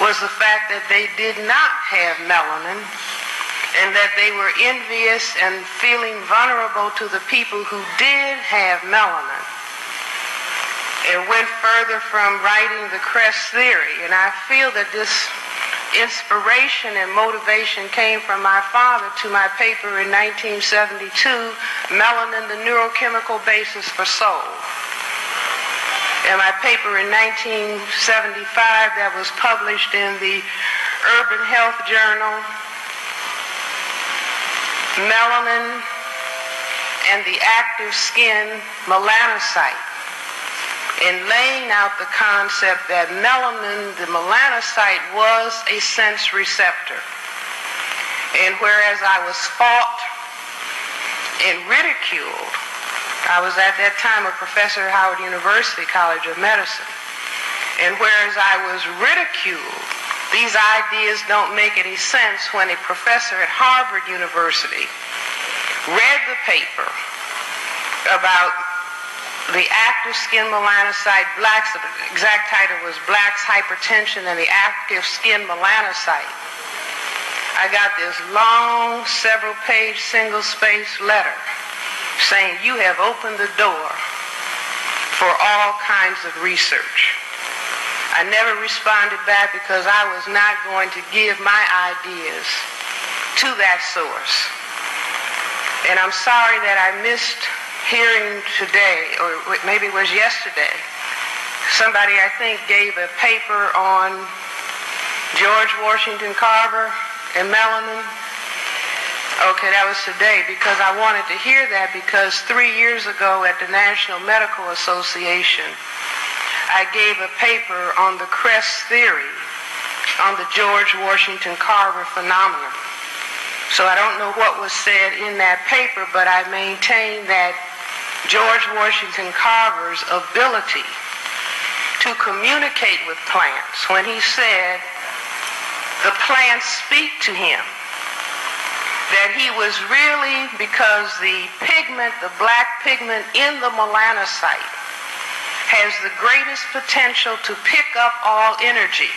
was the fact that they did not have melanin and that they were envious and feeling vulnerable to the people who did have melanin. It went further from writing the Cress theory, and I feel that this inspiration and motivation came from my father to my paper in 1972, Melanin, the Neurochemical Basis for Soul. And my paper in 1975 that was published in the Urban Health Journal, Melanin and the Active Skin Melanocyte in laying out the concept that melanin, the melanocyte, was a sense receptor. And whereas I was fought and ridiculed, I was at that time a professor at Howard University College of Medicine. And whereas I was ridiculed, these ideas don't make any sense when a professor at Harvard University read the paper about the active skin melanocyte, blacks, the exact title was Black's Hypertension and the Active Skin Melanocyte. I got this long, several page, single space letter saying you have opened the door for all kinds of research. I never responded back because I was not going to give my ideas to that source. And I'm sorry that I missed hearing today, or maybe it was yesterday, somebody I think gave a paper on George Washington Carver and melanin. Okay, that was today because I wanted to hear that because three years ago at the National Medical Association, I gave a paper on the Cress theory on the George Washington Carver phenomenon. So I don't know what was said in that paper, but I maintain that George Washington Carver's ability to communicate with plants when he said the plants speak to him that he was really because the pigment, the black pigment in the melanocyte has the greatest potential to pick up all energy.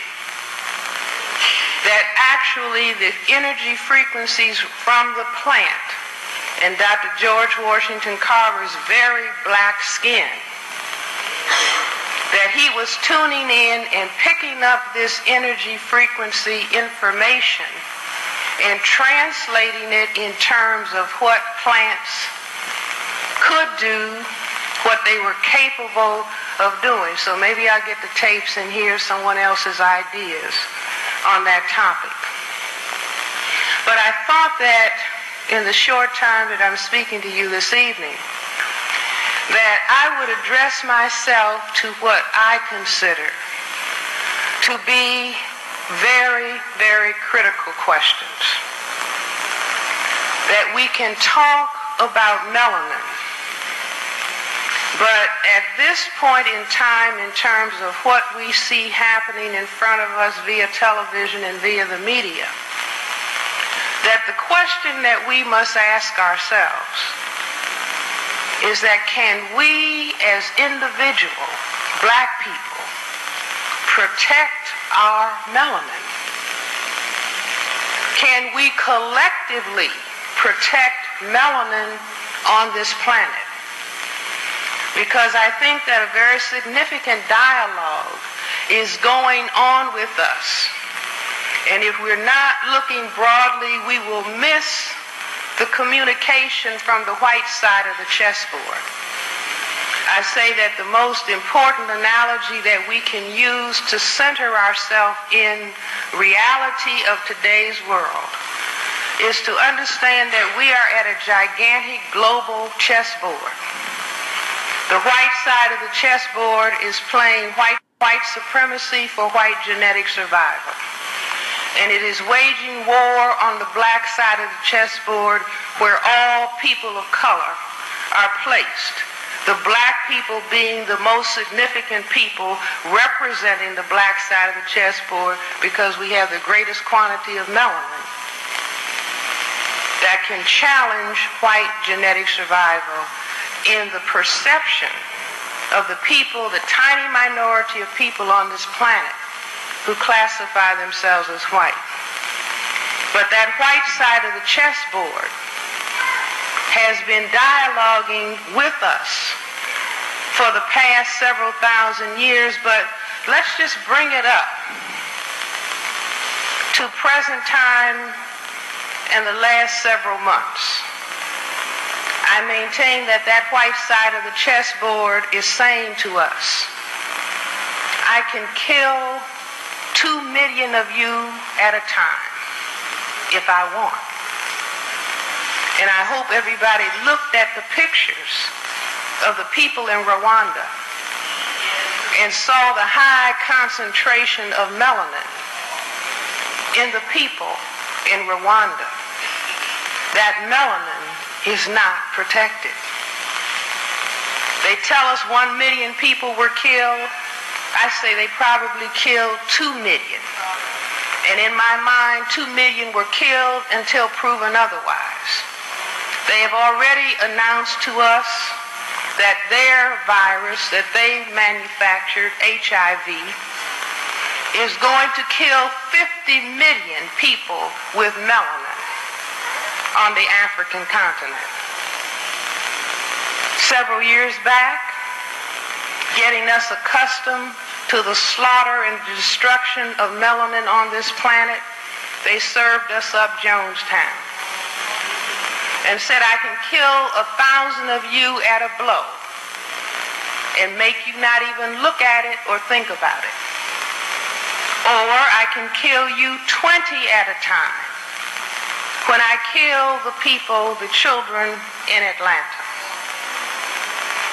That actually the energy frequencies from the plant and Dr. George Washington Carver's very black skin that he was tuning in and picking up this energy frequency information and translating it in terms of what plants could do, what they were capable of doing. So maybe I'll get the tapes and hear someone else's ideas on that topic. But I thought that in the short time that I'm speaking to you this evening, that I would address myself to what I consider to be very, very critical questions. That we can talk about melanin, but at this point in time, in terms of what we see happening in front of us via television and via the media, that the question that we must ask ourselves is that can we as individual black people protect our melanin? Can we collectively protect melanin on this planet? Because I think that a very significant dialogue is going on with us. And if we're not looking broadly, we will miss the communication from the white side of the chessboard. I say that the most important analogy that we can use to center ourselves in reality of today's world is to understand that we are at a gigantic global chessboard. The white side of the chessboard is playing white, white supremacy for white genetic survival. And it is waging war on the black side of the chessboard where all people of color are placed. The black people being the most significant people representing the black side of the chessboard because we have the greatest quantity of melanin that can challenge white genetic survival in the perception of the people, the tiny minority of people on this planet who classify themselves as white. But that white side of the chessboard has been dialoguing with us for the past several thousand years, but let's just bring it up to present time and the last several months. I maintain that that white side of the chessboard is saying to us, I can kill two million of you at a time if I want. And I hope everybody looked at the pictures of the people in Rwanda and saw the high concentration of melanin in the people in Rwanda. That melanin is not protected. They tell us one million people were killed. I say they probably killed two million. And in my mind, two million were killed until proven otherwise. They have already announced to us that their virus that they manufactured, HIV, is going to kill 50 million people with melanin on the African continent. Several years back, getting us accustomed to the slaughter and destruction of melanin on this planet, they served us up Jonestown and said, I can kill a thousand of you at a blow and make you not even look at it or think about it. Or I can kill you 20 at a time when I kill the people, the children in Atlanta.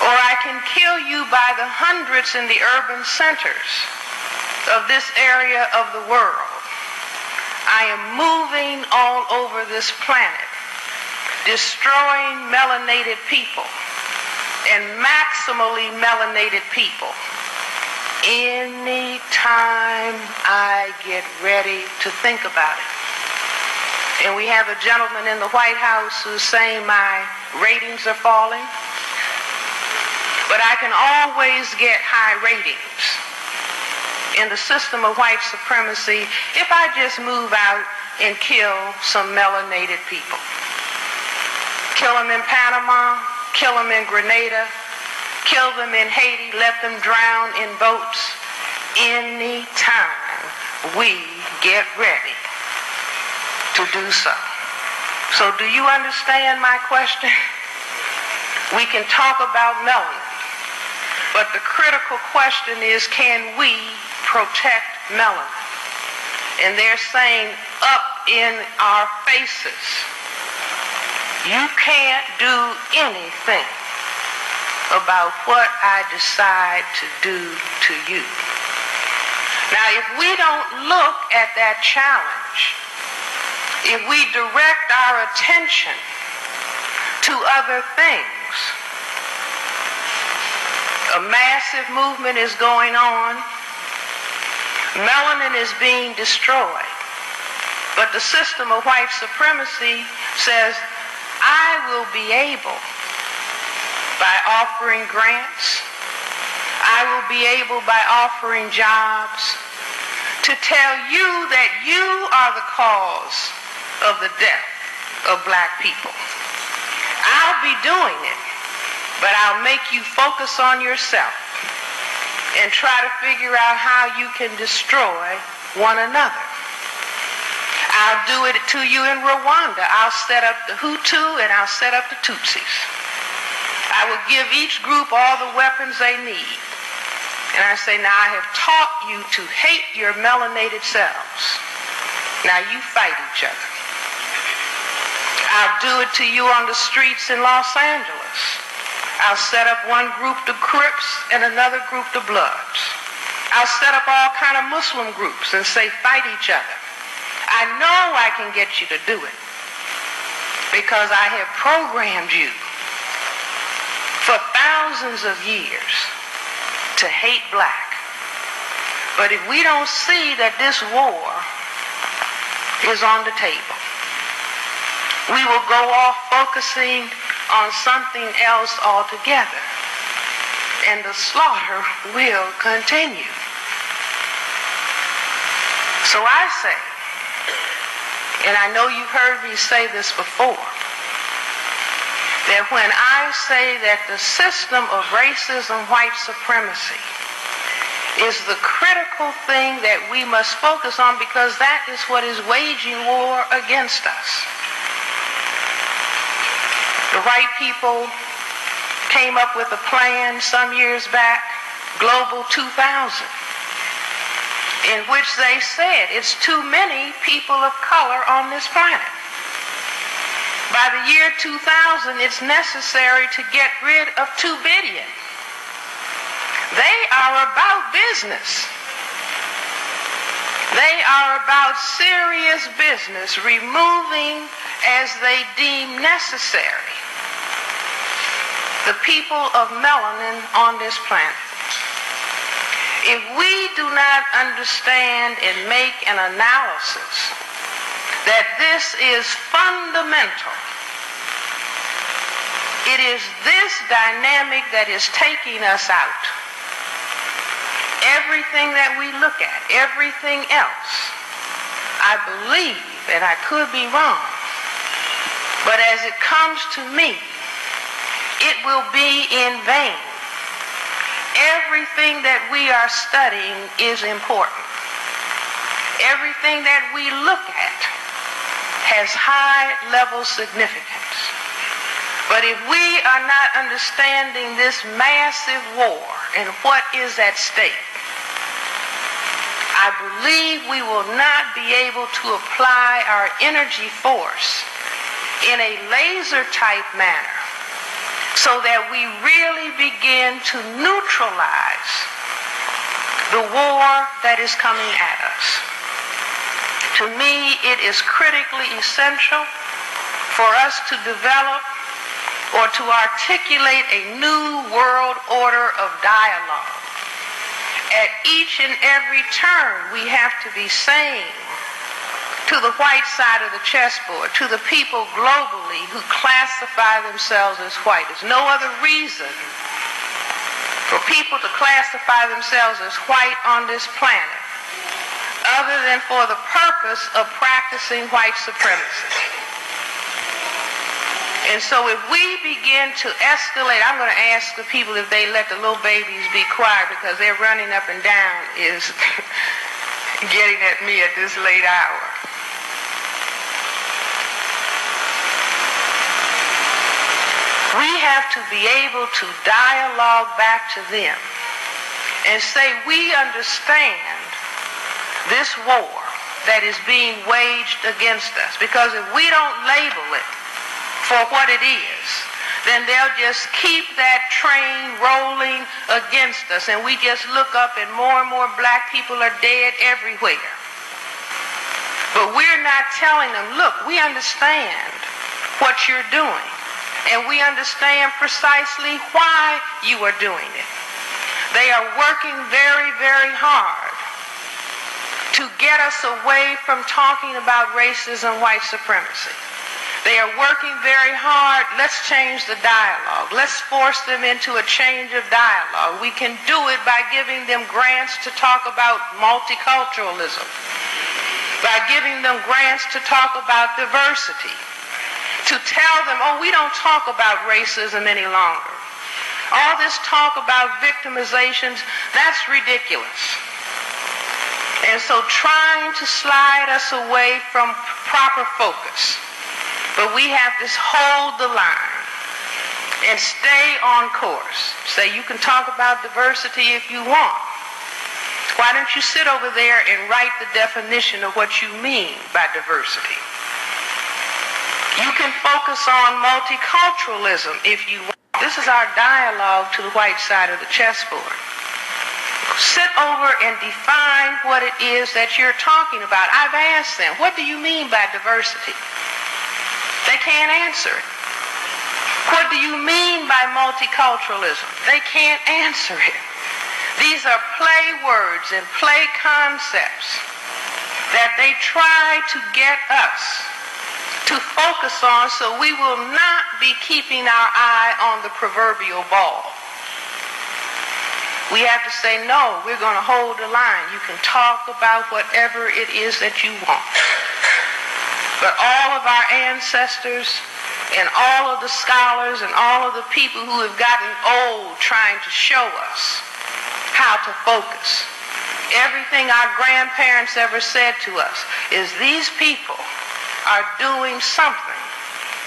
Or I can kill you by the hundreds in the urban centers of this area of the world. I am moving all over this planet, destroying melanated people and maximally melanated people anytime I get ready to think about it. And we have a gentleman in the White House who's saying my ratings are falling. But I can always get high ratings in the system of white supremacy if I just move out and kill some melanated people. Kill them in Panama, kill them in Grenada, kill them in Haiti, let them drown in boats anytime we get ready to do so. So do you understand my question? We can talk about melanin. But the critical question is, can we protect melanin? And they're saying up in our faces, you can't do anything about what I decide to do to you. Now, if we don't look at that challenge, if we direct our attention to other things, a massive movement is going on. Melanin is being destroyed. But the system of white supremacy says, I will be able, by offering grants, I will be able by offering jobs, to tell you that you are the cause of the death of black people. I'll be doing it but I'll make you focus on yourself and try to figure out how you can destroy one another. I'll do it to you in Rwanda. I'll set up the Hutu and I'll set up the Tutsis. I will give each group all the weapons they need. And I say, now I have taught you to hate your melanated selves. Now you fight each other. I'll do it to you on the streets in Los Angeles. I'll set up one group the Crips and another group the Bloods. I'll set up all kind of Muslim groups and say fight each other. I know I can get you to do it because I have programmed you for thousands of years to hate black. But if we don't see that this war is on the table, we will go off focusing on something else altogether. And the slaughter will continue. So I say, and I know you've heard me say this before, that when I say that the system of racism, white supremacy, is the critical thing that we must focus on because that is what is waging war against us. White people came up with a plan some years back, Global 2000, in which they said it's too many people of color on this planet. By the year 2000, it's necessary to get rid of 2 billion. They are about business. They are about serious business, removing as they deem necessary the people of melanin on this planet. If we do not understand and make an analysis that this is fundamental, it is this dynamic that is taking us out. Everything that we look at, everything else, I believe, and I could be wrong, but as it comes to me, it will be in vain everything that we are studying is important. Everything that we look at has high level significance. But if we are not understanding this massive war and what is at stake, I believe we will not be able to apply our energy force in a laser type manner so that we really begin to neutralize the war that is coming at us. To me, it is critically essential for us to develop or to articulate a new world order of dialogue at each and every turn, we have to be saying to the white side of the chessboard, to the people globally who classify themselves as white. There's no other reason for people to classify themselves as white on this planet other than for the purpose of practicing white supremacy. And so if we begin to escalate, I'm going to ask the people if they let the little babies be quiet because they're running up and down is [LAUGHS] getting at me at this late hour. We have to be able to dialogue back to them and say we understand this war that is being waged against us because if we don't label it for what it is, then they'll just keep that train rolling against us. And we just look up and more and more black people are dead everywhere. But we're not telling them, look, we understand what you're doing. And we understand precisely why you are doing it. They are working very, very hard to get us away from talking about racism, white supremacy. They are working very hard. Let's change the dialogue. Let's force them into a change of dialogue. We can do it by giving them grants to talk about multiculturalism, by giving them grants to talk about diversity, to tell them, oh, we don't talk about racism any longer. All this talk about victimizations, that's ridiculous. And so trying to slide us away from proper focus but we have to hold the line and stay on course. Say you can talk about diversity if you want. Why don't you sit over there and write the definition of what you mean by diversity? You can focus on multiculturalism if you want. This is our dialogue to the white side of the chessboard. Sit over and define what it is that you're talking about. I've asked them, what do you mean by diversity? They can't answer it. What do you mean by multiculturalism? They can't answer it. These are play words and play concepts that they try to get us to focus on so we will not be keeping our eye on the proverbial ball. We have to say, no, we're going to hold the line. You can talk about whatever it is that you want. But all of our ancestors and all of the scholars and all of the people who have gotten old trying to show us how to focus. Everything our grandparents ever said to us is these people are doing something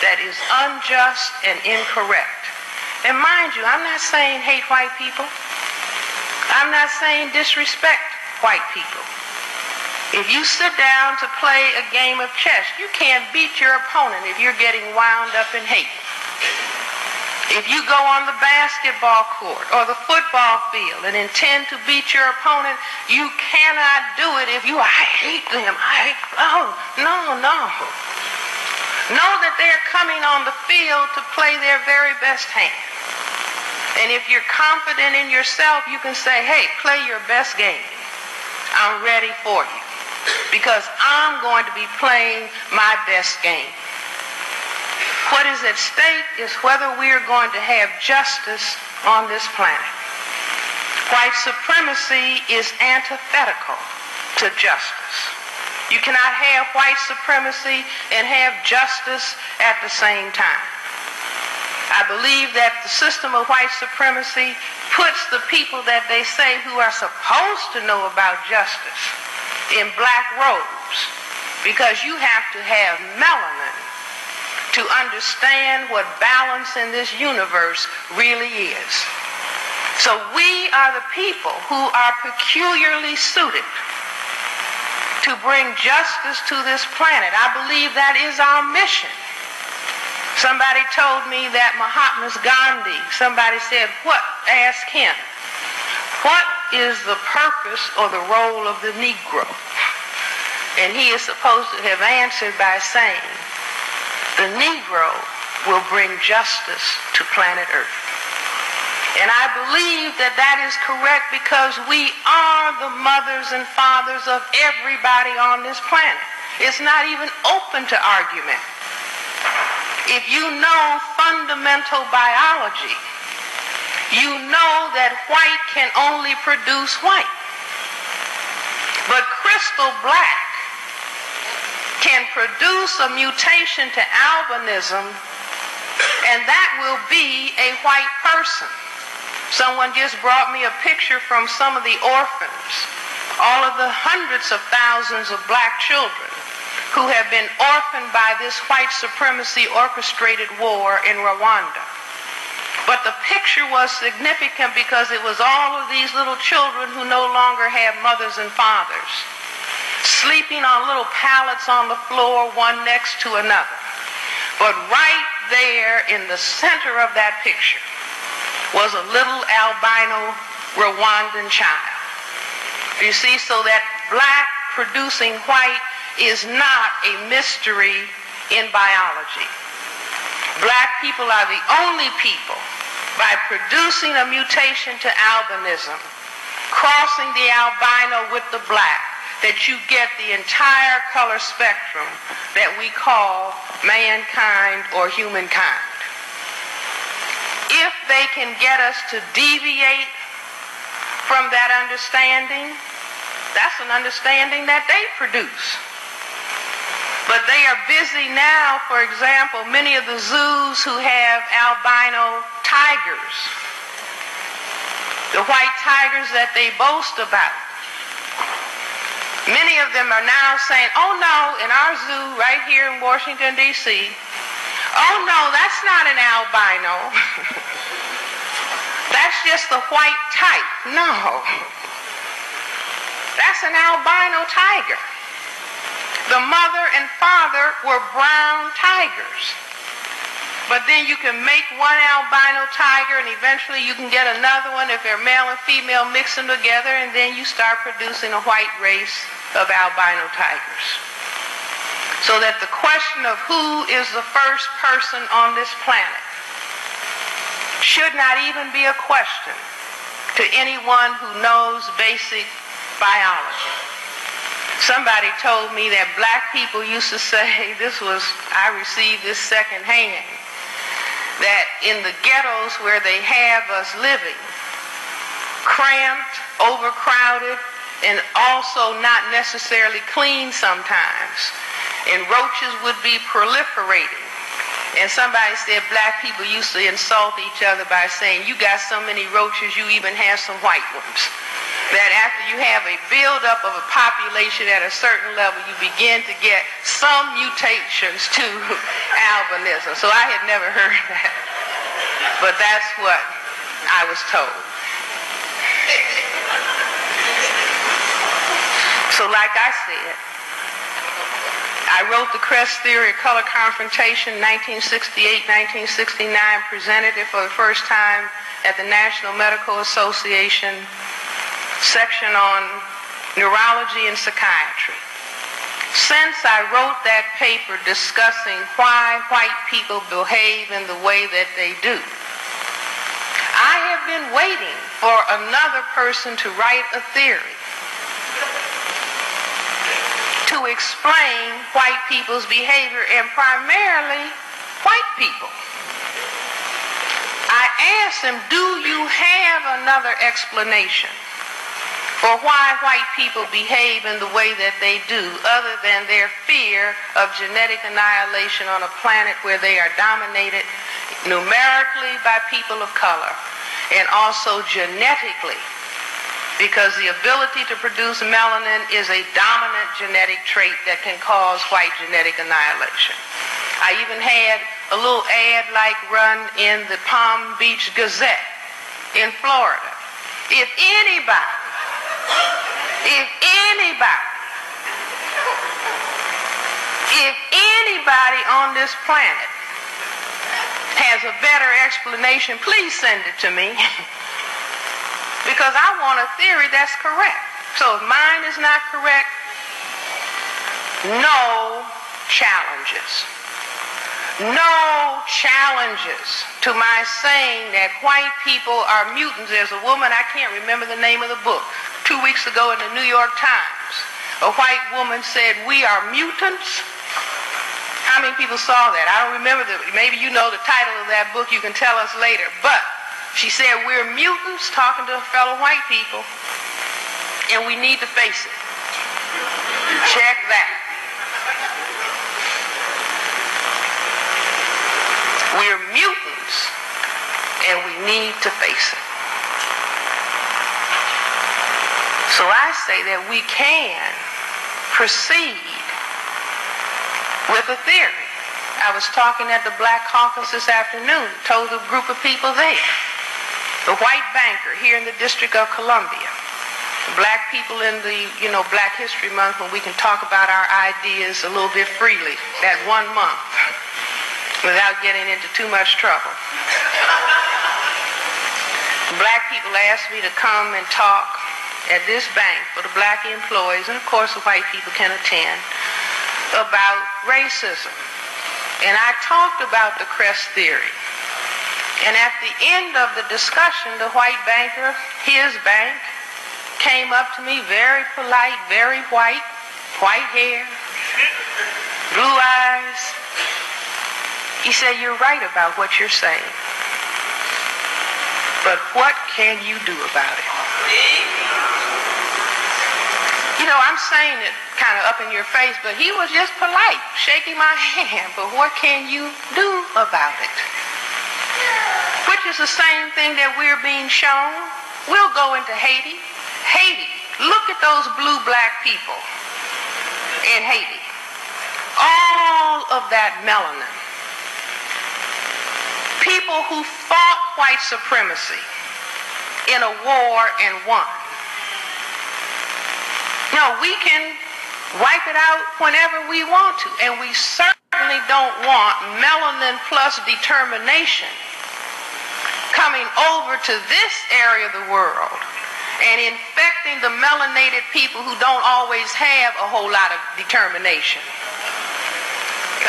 that is unjust and incorrect. And mind you, I'm not saying hate white people. I'm not saying disrespect white people. If you sit down to play a game of chess, you can't beat your opponent if you're getting wound up in hate. If you go on the basketball court or the football field and intend to beat your opponent, you cannot do it if you, I hate them. I hate, oh, no, no. Know that they're coming on the field to play their very best hand. And if you're confident in yourself, you can say, hey, play your best game. I'm ready for you because I'm going to be playing my best game. What is at stake is whether we are going to have justice on this planet. White supremacy is antithetical to justice. You cannot have white supremacy and have justice at the same time. I believe that the system of white supremacy puts the people that they say who are supposed to know about justice in black robes because you have to have melanin to understand what balance in this universe really is. So we are the people who are peculiarly suited to bring justice to this planet. I believe that is our mission. Somebody told me that Mahatma Gandhi, somebody said, what? Ask him. What is the purpose or the role of the Negro? And he is supposed to have answered by saying, the Negro will bring justice to planet Earth. And I believe that that is correct because we are the mothers and fathers of everybody on this planet. It's not even open to argument. If you know fundamental biology, you know that white can only produce white. But crystal black can produce a mutation to albinism, and that will be a white person. Someone just brought me a picture from some of the orphans, all of the hundreds of thousands of black children who have been orphaned by this white supremacy orchestrated war in Rwanda. But the picture was significant because it was all of these little children who no longer have mothers and fathers sleeping on little pallets on the floor, one next to another. But right there in the center of that picture was a little albino Rwandan child. You see, so that black producing white is not a mystery in biology. Black people are the only people by producing a mutation to albinism, crossing the albino with the black, that you get the entire color spectrum that we call mankind or humankind. If they can get us to deviate from that understanding, that's an understanding that they produce. But they are busy now, for example, many of the zoos who have albino tigers, the white tigers that they boast about, Many of them are now saying, oh no, in our zoo right here in Washington, D.C., oh no, that's not an albino. [LAUGHS] that's just the white type. No. That's an albino tiger. The mother and father were brown tigers. But then you can make one albino tiger and eventually you can get another one if they're male and female, mix them together, and then you start producing a white race of albino tigers. So that the question of who is the first person on this planet should not even be a question to anyone who knows basic biology. Somebody told me that black people used to say, [LAUGHS] this was, I received this secondhand, that in the ghettos where they have us living, cramped, overcrowded, and also not necessarily clean sometimes. And roaches would be proliferating. And somebody said black people used to insult each other by saying, you got so many roaches, you even have some white ones. That after you have a buildup of a population at a certain level, you begin to get some mutations [LAUGHS] to albinism. So I had never heard [LAUGHS] that. But that's what I was told. So like I said, I wrote the Cress Theory of Color Confrontation 1968-1969, presented it for the first time at the National Medical Association section on neurology and psychiatry. Since I wrote that paper discussing why white people behave in the way that they do, I have been waiting for another person to write a theory to explain white people's behavior and primarily white people. I asked them, do you have another explanation for why white people behave in the way that they do other than their fear of genetic annihilation on a planet where they are dominated numerically by people of color and also genetically because the ability to produce melanin is a dominant genetic trait that can cause white genetic annihilation. I even had a little ad like run in the Palm Beach Gazette in Florida. If anybody, if anybody, if anybody on this planet has a better explanation, please send it to me. [LAUGHS] because I want a theory that's correct. So if mine is not correct, no challenges. No challenges to my saying that white people are mutants. There's a woman, I can't remember the name of the book, two weeks ago in the New York Times. A white woman said, we are mutants. How many people saw that? I don't remember the, maybe you know the title of that book, you can tell us later. But she said, we're mutants talking to fellow white people, and we need to face it. Check that. We're mutants, and we need to face it. So I say that we can proceed with a theory. I was talking at the Black Caucus this afternoon, told a group of people there. The white banker here in the District of Columbia. Black people in the, you know, Black History Month when we can talk about our ideas a little bit freely. That one month without getting into too much trouble. Black people asked me to come and talk at this bank for the black employees, and of course the white people can attend, about racism. And I talked about the Cress theory. And at the end of the discussion, the white banker, his bank, came up to me very polite, very white, white hair, blue eyes, he said, you're right about what you're saying. But what can you do about it? You know, I'm saying it kind of up in your face, but he was just polite, shaking my [LAUGHS] hand. But what can you do about it? Which is the same thing that we're being shown. We'll go into Haiti. Haiti, look at those blue-black people in Haiti. All of that melanin people who fought white supremacy in a war and won. No, we can wipe it out whenever we want to, and we certainly don't want melanin plus determination coming over to this area of the world and infecting the melanated people who don't always have a whole lot of determination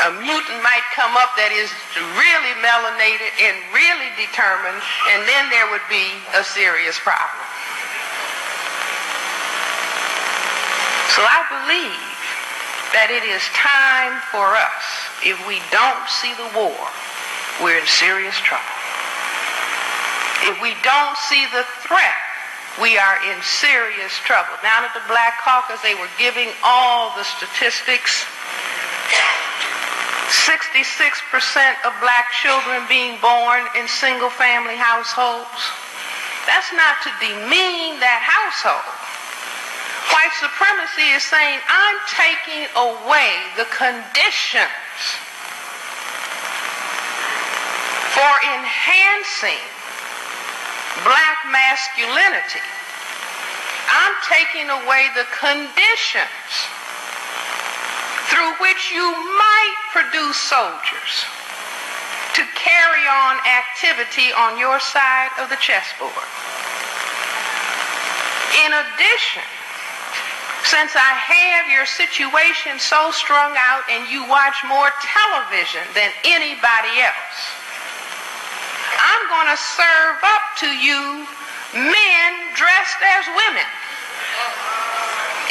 a mutant might come up that is really melanated and really determined, and then there would be a serious problem. So I believe that it is time for us, if we don't see the war, we're in serious trouble. If we don't see the threat, we are in serious trouble. Down at the Black Caucus, they were giving all the statistics 66% of black children being born in single family households. That's not to demean that household. White supremacy is saying, I'm taking away the conditions for enhancing black masculinity. I'm taking away the conditions through which you might produce soldiers to carry on activity on your side of the chessboard. In addition, since I have your situation so strung out and you watch more television than anybody else, I'm going to serve up to you men dressed as women.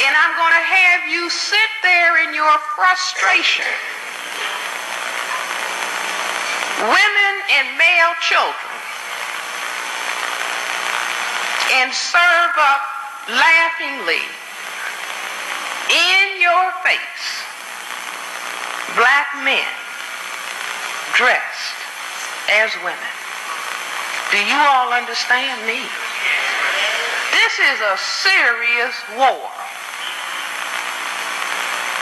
And I'm going to have you sit there in your frustration. Women and male children. And serve up laughingly in your face black men dressed as women. Do you all understand me? This is a serious war.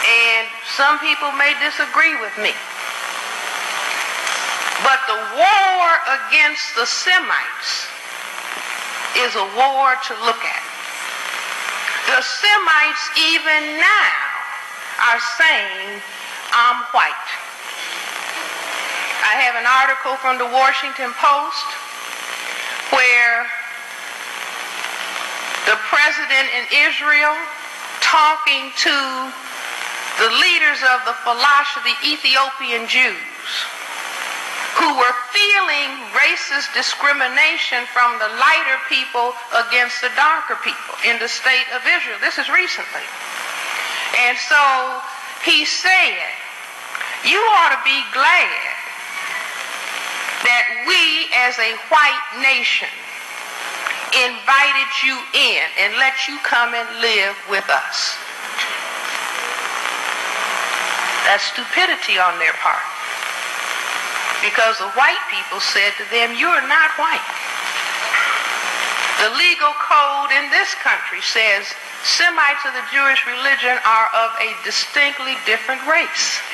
And some people may disagree with me. But the war against the Semites is a war to look at. The Semites even now are saying, I'm white. I have an article from the Washington Post where the president in Israel talking to the leaders of the the Ethiopian Jews, who were feeling racist discrimination from the lighter people against the darker people in the state of Israel. This is recently. And so he said, you ought to be glad that we as a white nation invited you in and let you come and live with us. That's stupidity on their part. Because the white people said to them, you're not white. The legal code in this country says Semites of the Jewish religion are of a distinctly different race.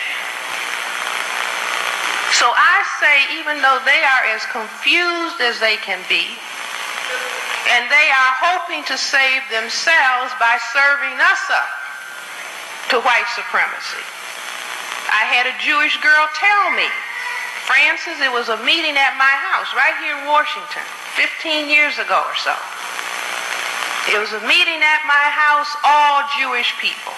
So I say, even though they are as confused as they can be, and they are hoping to save themselves by serving us up to white supremacy. I had a Jewish girl tell me, Frances, it was a meeting at my house right here in Washington 15 years ago or so. It was a meeting at my house, all Jewish people.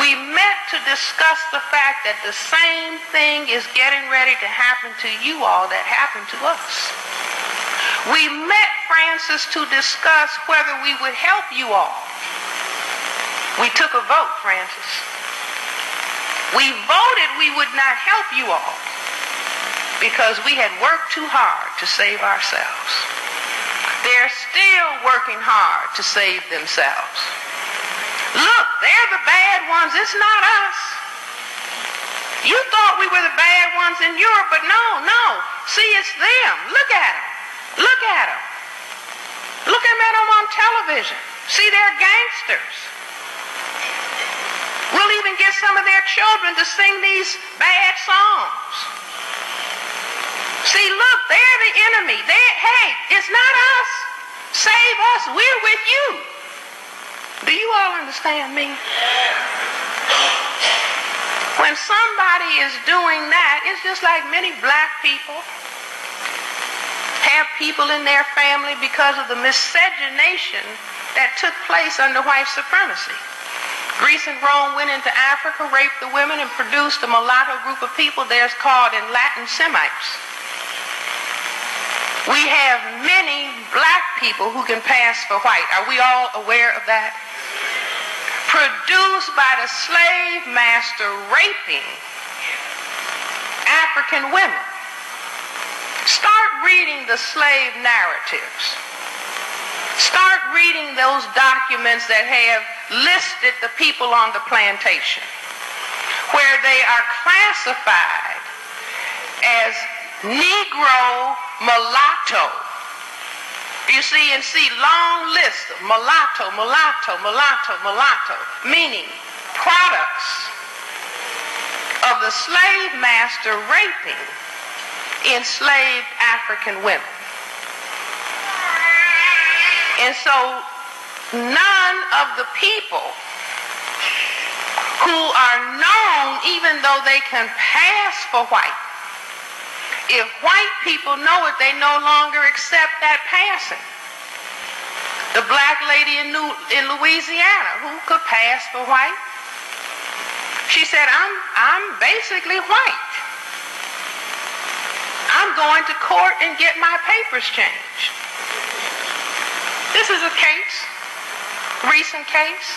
We met to discuss the fact that the same thing is getting ready to happen to you all that happened to us. We met, Frances, to discuss whether we would help you all. We took a vote, Frances. We voted we would not help you all because we had worked too hard to save ourselves. They're still working hard to save themselves. Look, they're the bad ones. It's not us. You thought we were the bad ones in Europe, but no, no. See, it's them. Look at them. Look at them. Look at them on television. See, they're gangsters. Even get some of their children to sing these bad songs. See, look, they're the enemy. they hey, it's not us. Save us. We're with you. Do you all understand me? When somebody is doing that, it's just like many black people have people in their family because of the miscegenation that took place under white supremacy. Greece and Rome went into Africa, raped the women, and produced a mulatto group of people there's called in Latin Semites. We have many black people who can pass for white. Are we all aware of that? Produced by the slave master raping African women. Start reading the slave narratives. Start reading those documents that have listed the people on the plantation, where they are classified as Negro mulatto. You see, and see long list of mulatto, mulatto, mulatto, mulatto, meaning products of the slave master raping enslaved African women. And so none of the people who are known, even though they can pass for white, if white people know it, they no longer accept that passing. The black lady in, New, in Louisiana who could pass for white, she said, I'm, I'm basically white. I'm going to court and get my papers changed. This is a case recent case,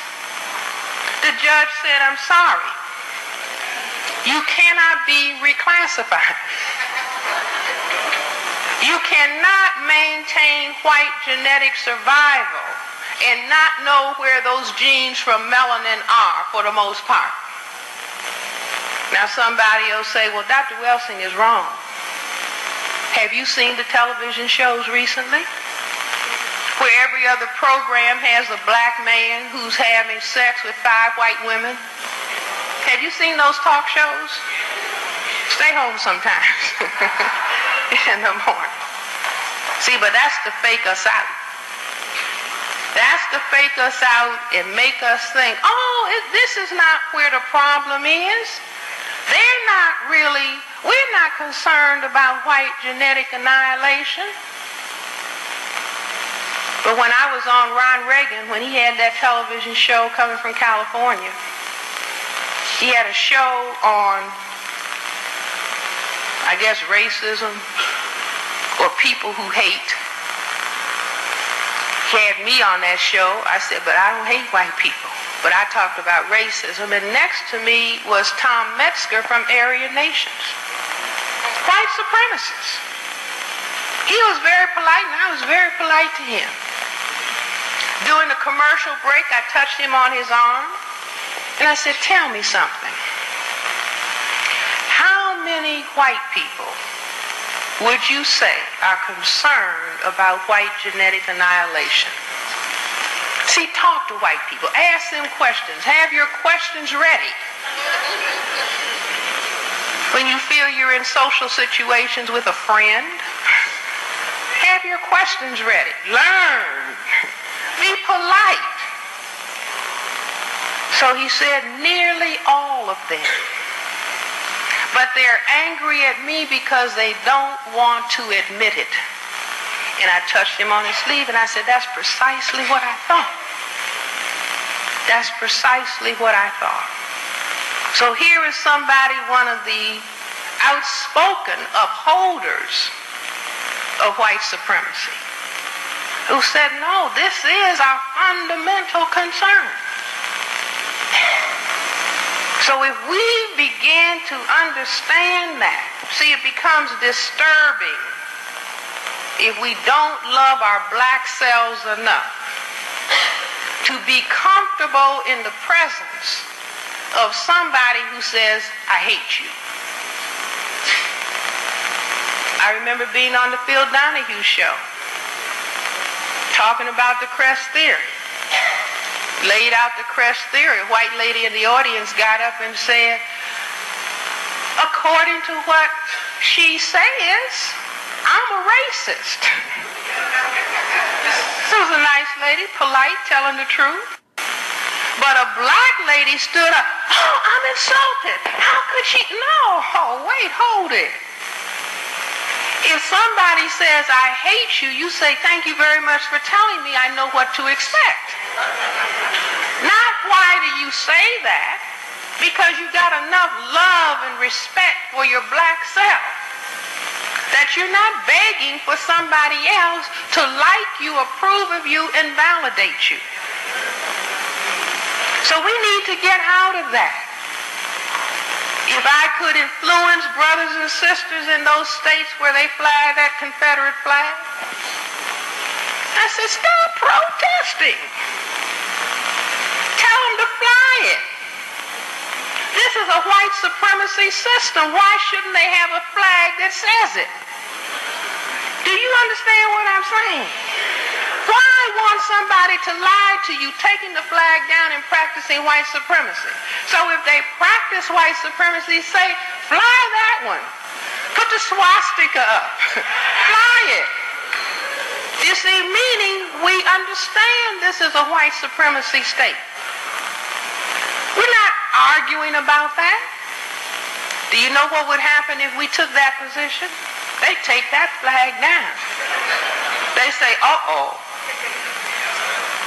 the judge said, I'm sorry. You cannot be reclassified. You cannot maintain white genetic survival and not know where those genes from melanin are for the most part. Now somebody will say, well, Dr. Welsing is wrong. Have you seen the television shows recently? Where every other program has a black man who's having sex with five white women. Have you seen those talk shows? Stay home sometimes [LAUGHS] in the morning. See, but that's to fake us out. That's to fake us out and make us think, oh, this is not where the problem is. They're not really, we're not concerned about white genetic annihilation. But when I was on Ron Reagan, when he had that television show coming from California, he had a show on, I guess, racism or people who hate. He had me on that show. I said, but I don't hate white people. But I talked about racism. And next to me was Tom Metzger from Aryan Nations. White supremacists. He was very polite, and I was very polite to him. During the commercial break, I touched him on his arm and I said, Tell me something. How many white people would you say are concerned about white genetic annihilation? See, talk to white people. Ask them questions. Have your questions ready. When you feel you're in social situations with a friend, have your questions ready. Learn. Be polite. So he said, nearly all of them. But they're angry at me because they don't want to admit it. And I touched him on his sleeve and I said, that's precisely what I thought. That's precisely what I thought. So here is somebody, one of the outspoken upholders of white supremacy who said, no, this is our fundamental concern. So if we begin to understand that, see, it becomes disturbing if we don't love our black selves enough to be comfortable in the presence of somebody who says, I hate you. I remember being on the Phil Donahue show talking about the Cress theory. Laid out the Cress theory. A white lady in the audience got up and said, according to what she says, I'm a racist. [LAUGHS] this was a nice lady, polite, telling the truth. But a black lady stood up, oh, I'm insulted. How could she? No, oh, wait, hold it. If somebody says, I hate you, you say, thank you very much for telling me I know what to expect. Not why do you say that? Because you got enough love and respect for your black self that you're not begging for somebody else to like you, approve of you, and validate you. So we need to get out of that. If I could influence brothers and sisters in those states where they fly that Confederate flag, I said, stop protesting. Tell them to fly it. This is a white supremacy system. Why shouldn't they have a flag that says it? Do you understand what I'm saying? Want somebody to lie to you, taking the flag down and practicing white supremacy? So if they practice white supremacy, say, fly that one. Put the swastika up. [LAUGHS] fly it. You see, meaning we understand this is a white supremacy state. We're not arguing about that. Do you know what would happen if we took that position? They take that flag down. They say, uh-oh,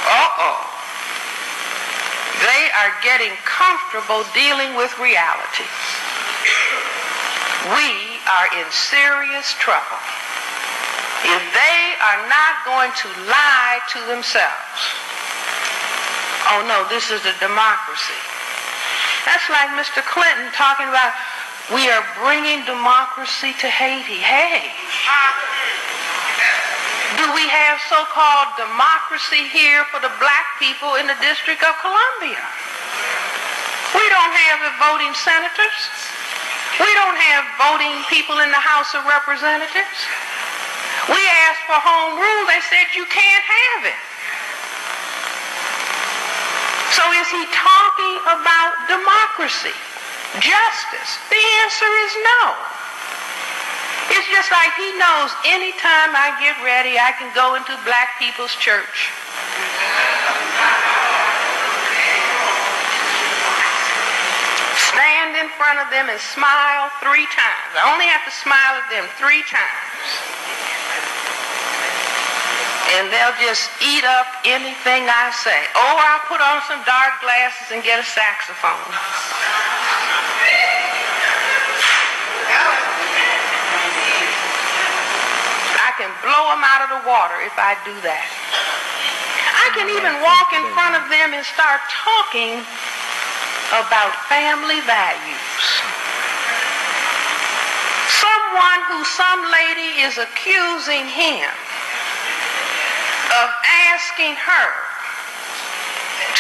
uh-oh. They are getting comfortable dealing with reality. We are in serious trouble if they are not going to lie to themselves. Oh no, this is a democracy. That's like Mr. Clinton talking about we are bringing democracy to Haiti. Hey, do we have so-called democracy here for the black people in the District of Columbia? We don't have voting senators. We don't have voting people in the House of Representatives. We asked for home rule. They said you can't have it. So is he talking about democracy, justice? The answer is no. It's just like he knows anytime I get ready, I can go into black people's church. Stand in front of them and smile three times. I only have to smile at them three times. And they'll just eat up anything I say. Or I'll put on some dark glasses and get a saxophone. Can blow them out of the water if I do that. I can even walk in front of them and start talking about family values. Someone who some lady is accusing him of asking her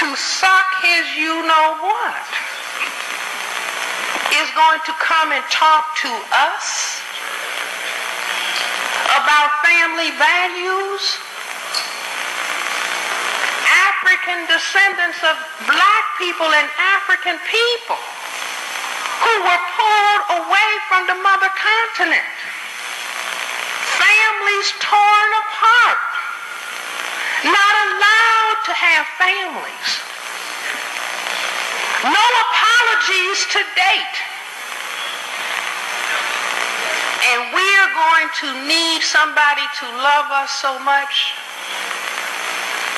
to suck his you know what is going to come and talk to us about family values. African descendants of black people and African people who were pulled away from the mother continent. Families torn apart. Not allowed to have families. No apologies to date. And we are going to need somebody to love us so much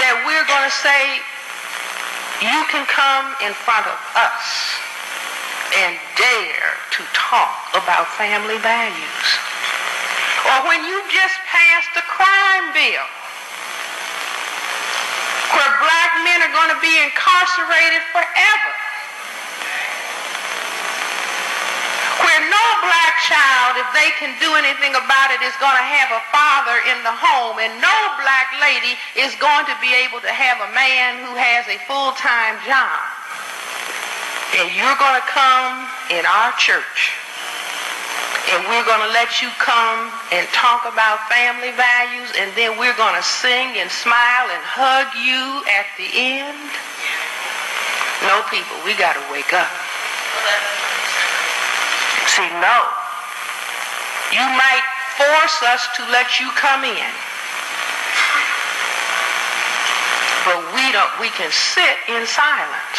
that we're going to say, you can come in front of us and dare to talk about family values. Or when you just passed a crime bill where black men are going to be incarcerated forever. Where no black child, if they can do anything about it, is going to have a father in the home. And no black lady is going to be able to have a man who has a full-time job. And you're going to come in our church and we're going to let you come and talk about family values and then we're going to sing and smile and hug you at the end. No, people, we got to wake up. See, no. You might force us to let you come in. But we don't, we can sit in silence.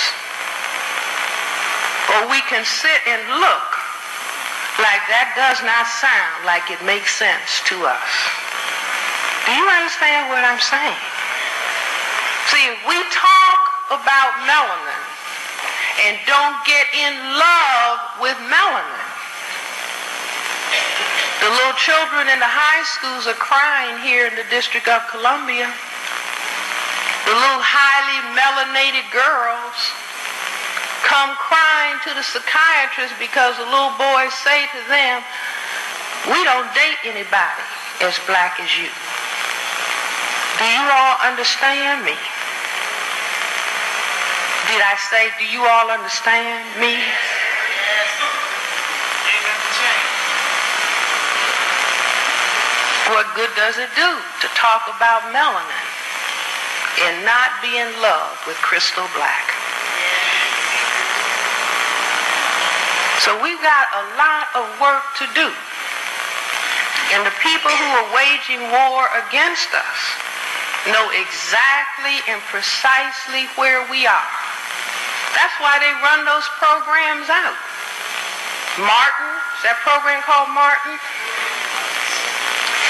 Or we can sit and look like that does not sound like it makes sense to us. Do you understand what I'm saying? See, if we talk about melanin and don't get in love with melanin, the little children in the high schools are crying here in the District of Columbia. The little highly melanated girls come crying to the psychiatrist because the little boys say to them, we don't date anybody as black as you. Do you all understand me? Did I say, do you all understand me? What good does it do to talk about melanin and not be in love with crystal black? So we've got a lot of work to do. And the people who are waging war against us know exactly and precisely where we are. That's why they run those programs out. Martin, is that program called Martin?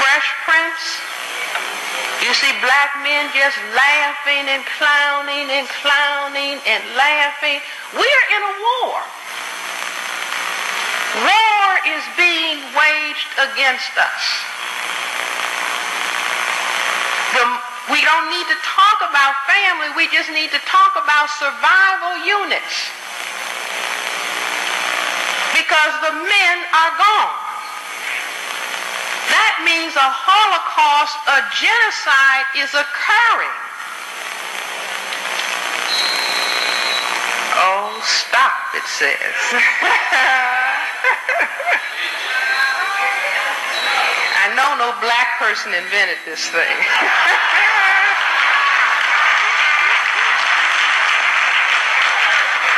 Fresh Prince. You see black men just laughing and clowning and clowning and laughing. We're in a war. War is being waged against us. The, we don't need to talk about family. We just need to talk about survival units. Because the men are gone. Means a holocaust, a genocide is occurring. Oh, stop, it says. [LAUGHS] I know no black person invented this thing. [LAUGHS]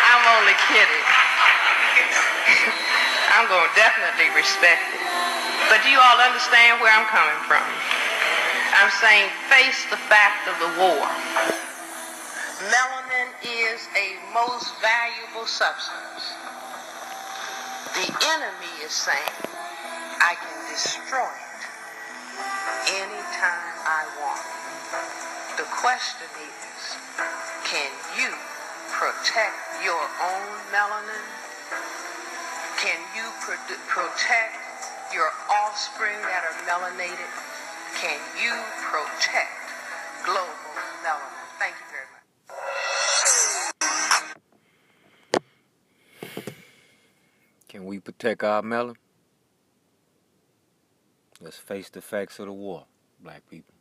I'm only kidding. [LAUGHS] I'm going to definitely respect it. But do you all understand where I'm coming from? I'm saying face the fact of the war. Melanin is a most valuable substance. The enemy is saying, I can destroy it anytime I want. The question is, can you protect your own melanin? Can you pro- protect your offspring that are melanated? Can you protect global melanin? Thank you very much. Can we protect our melon? Let's face the facts of the war, black people.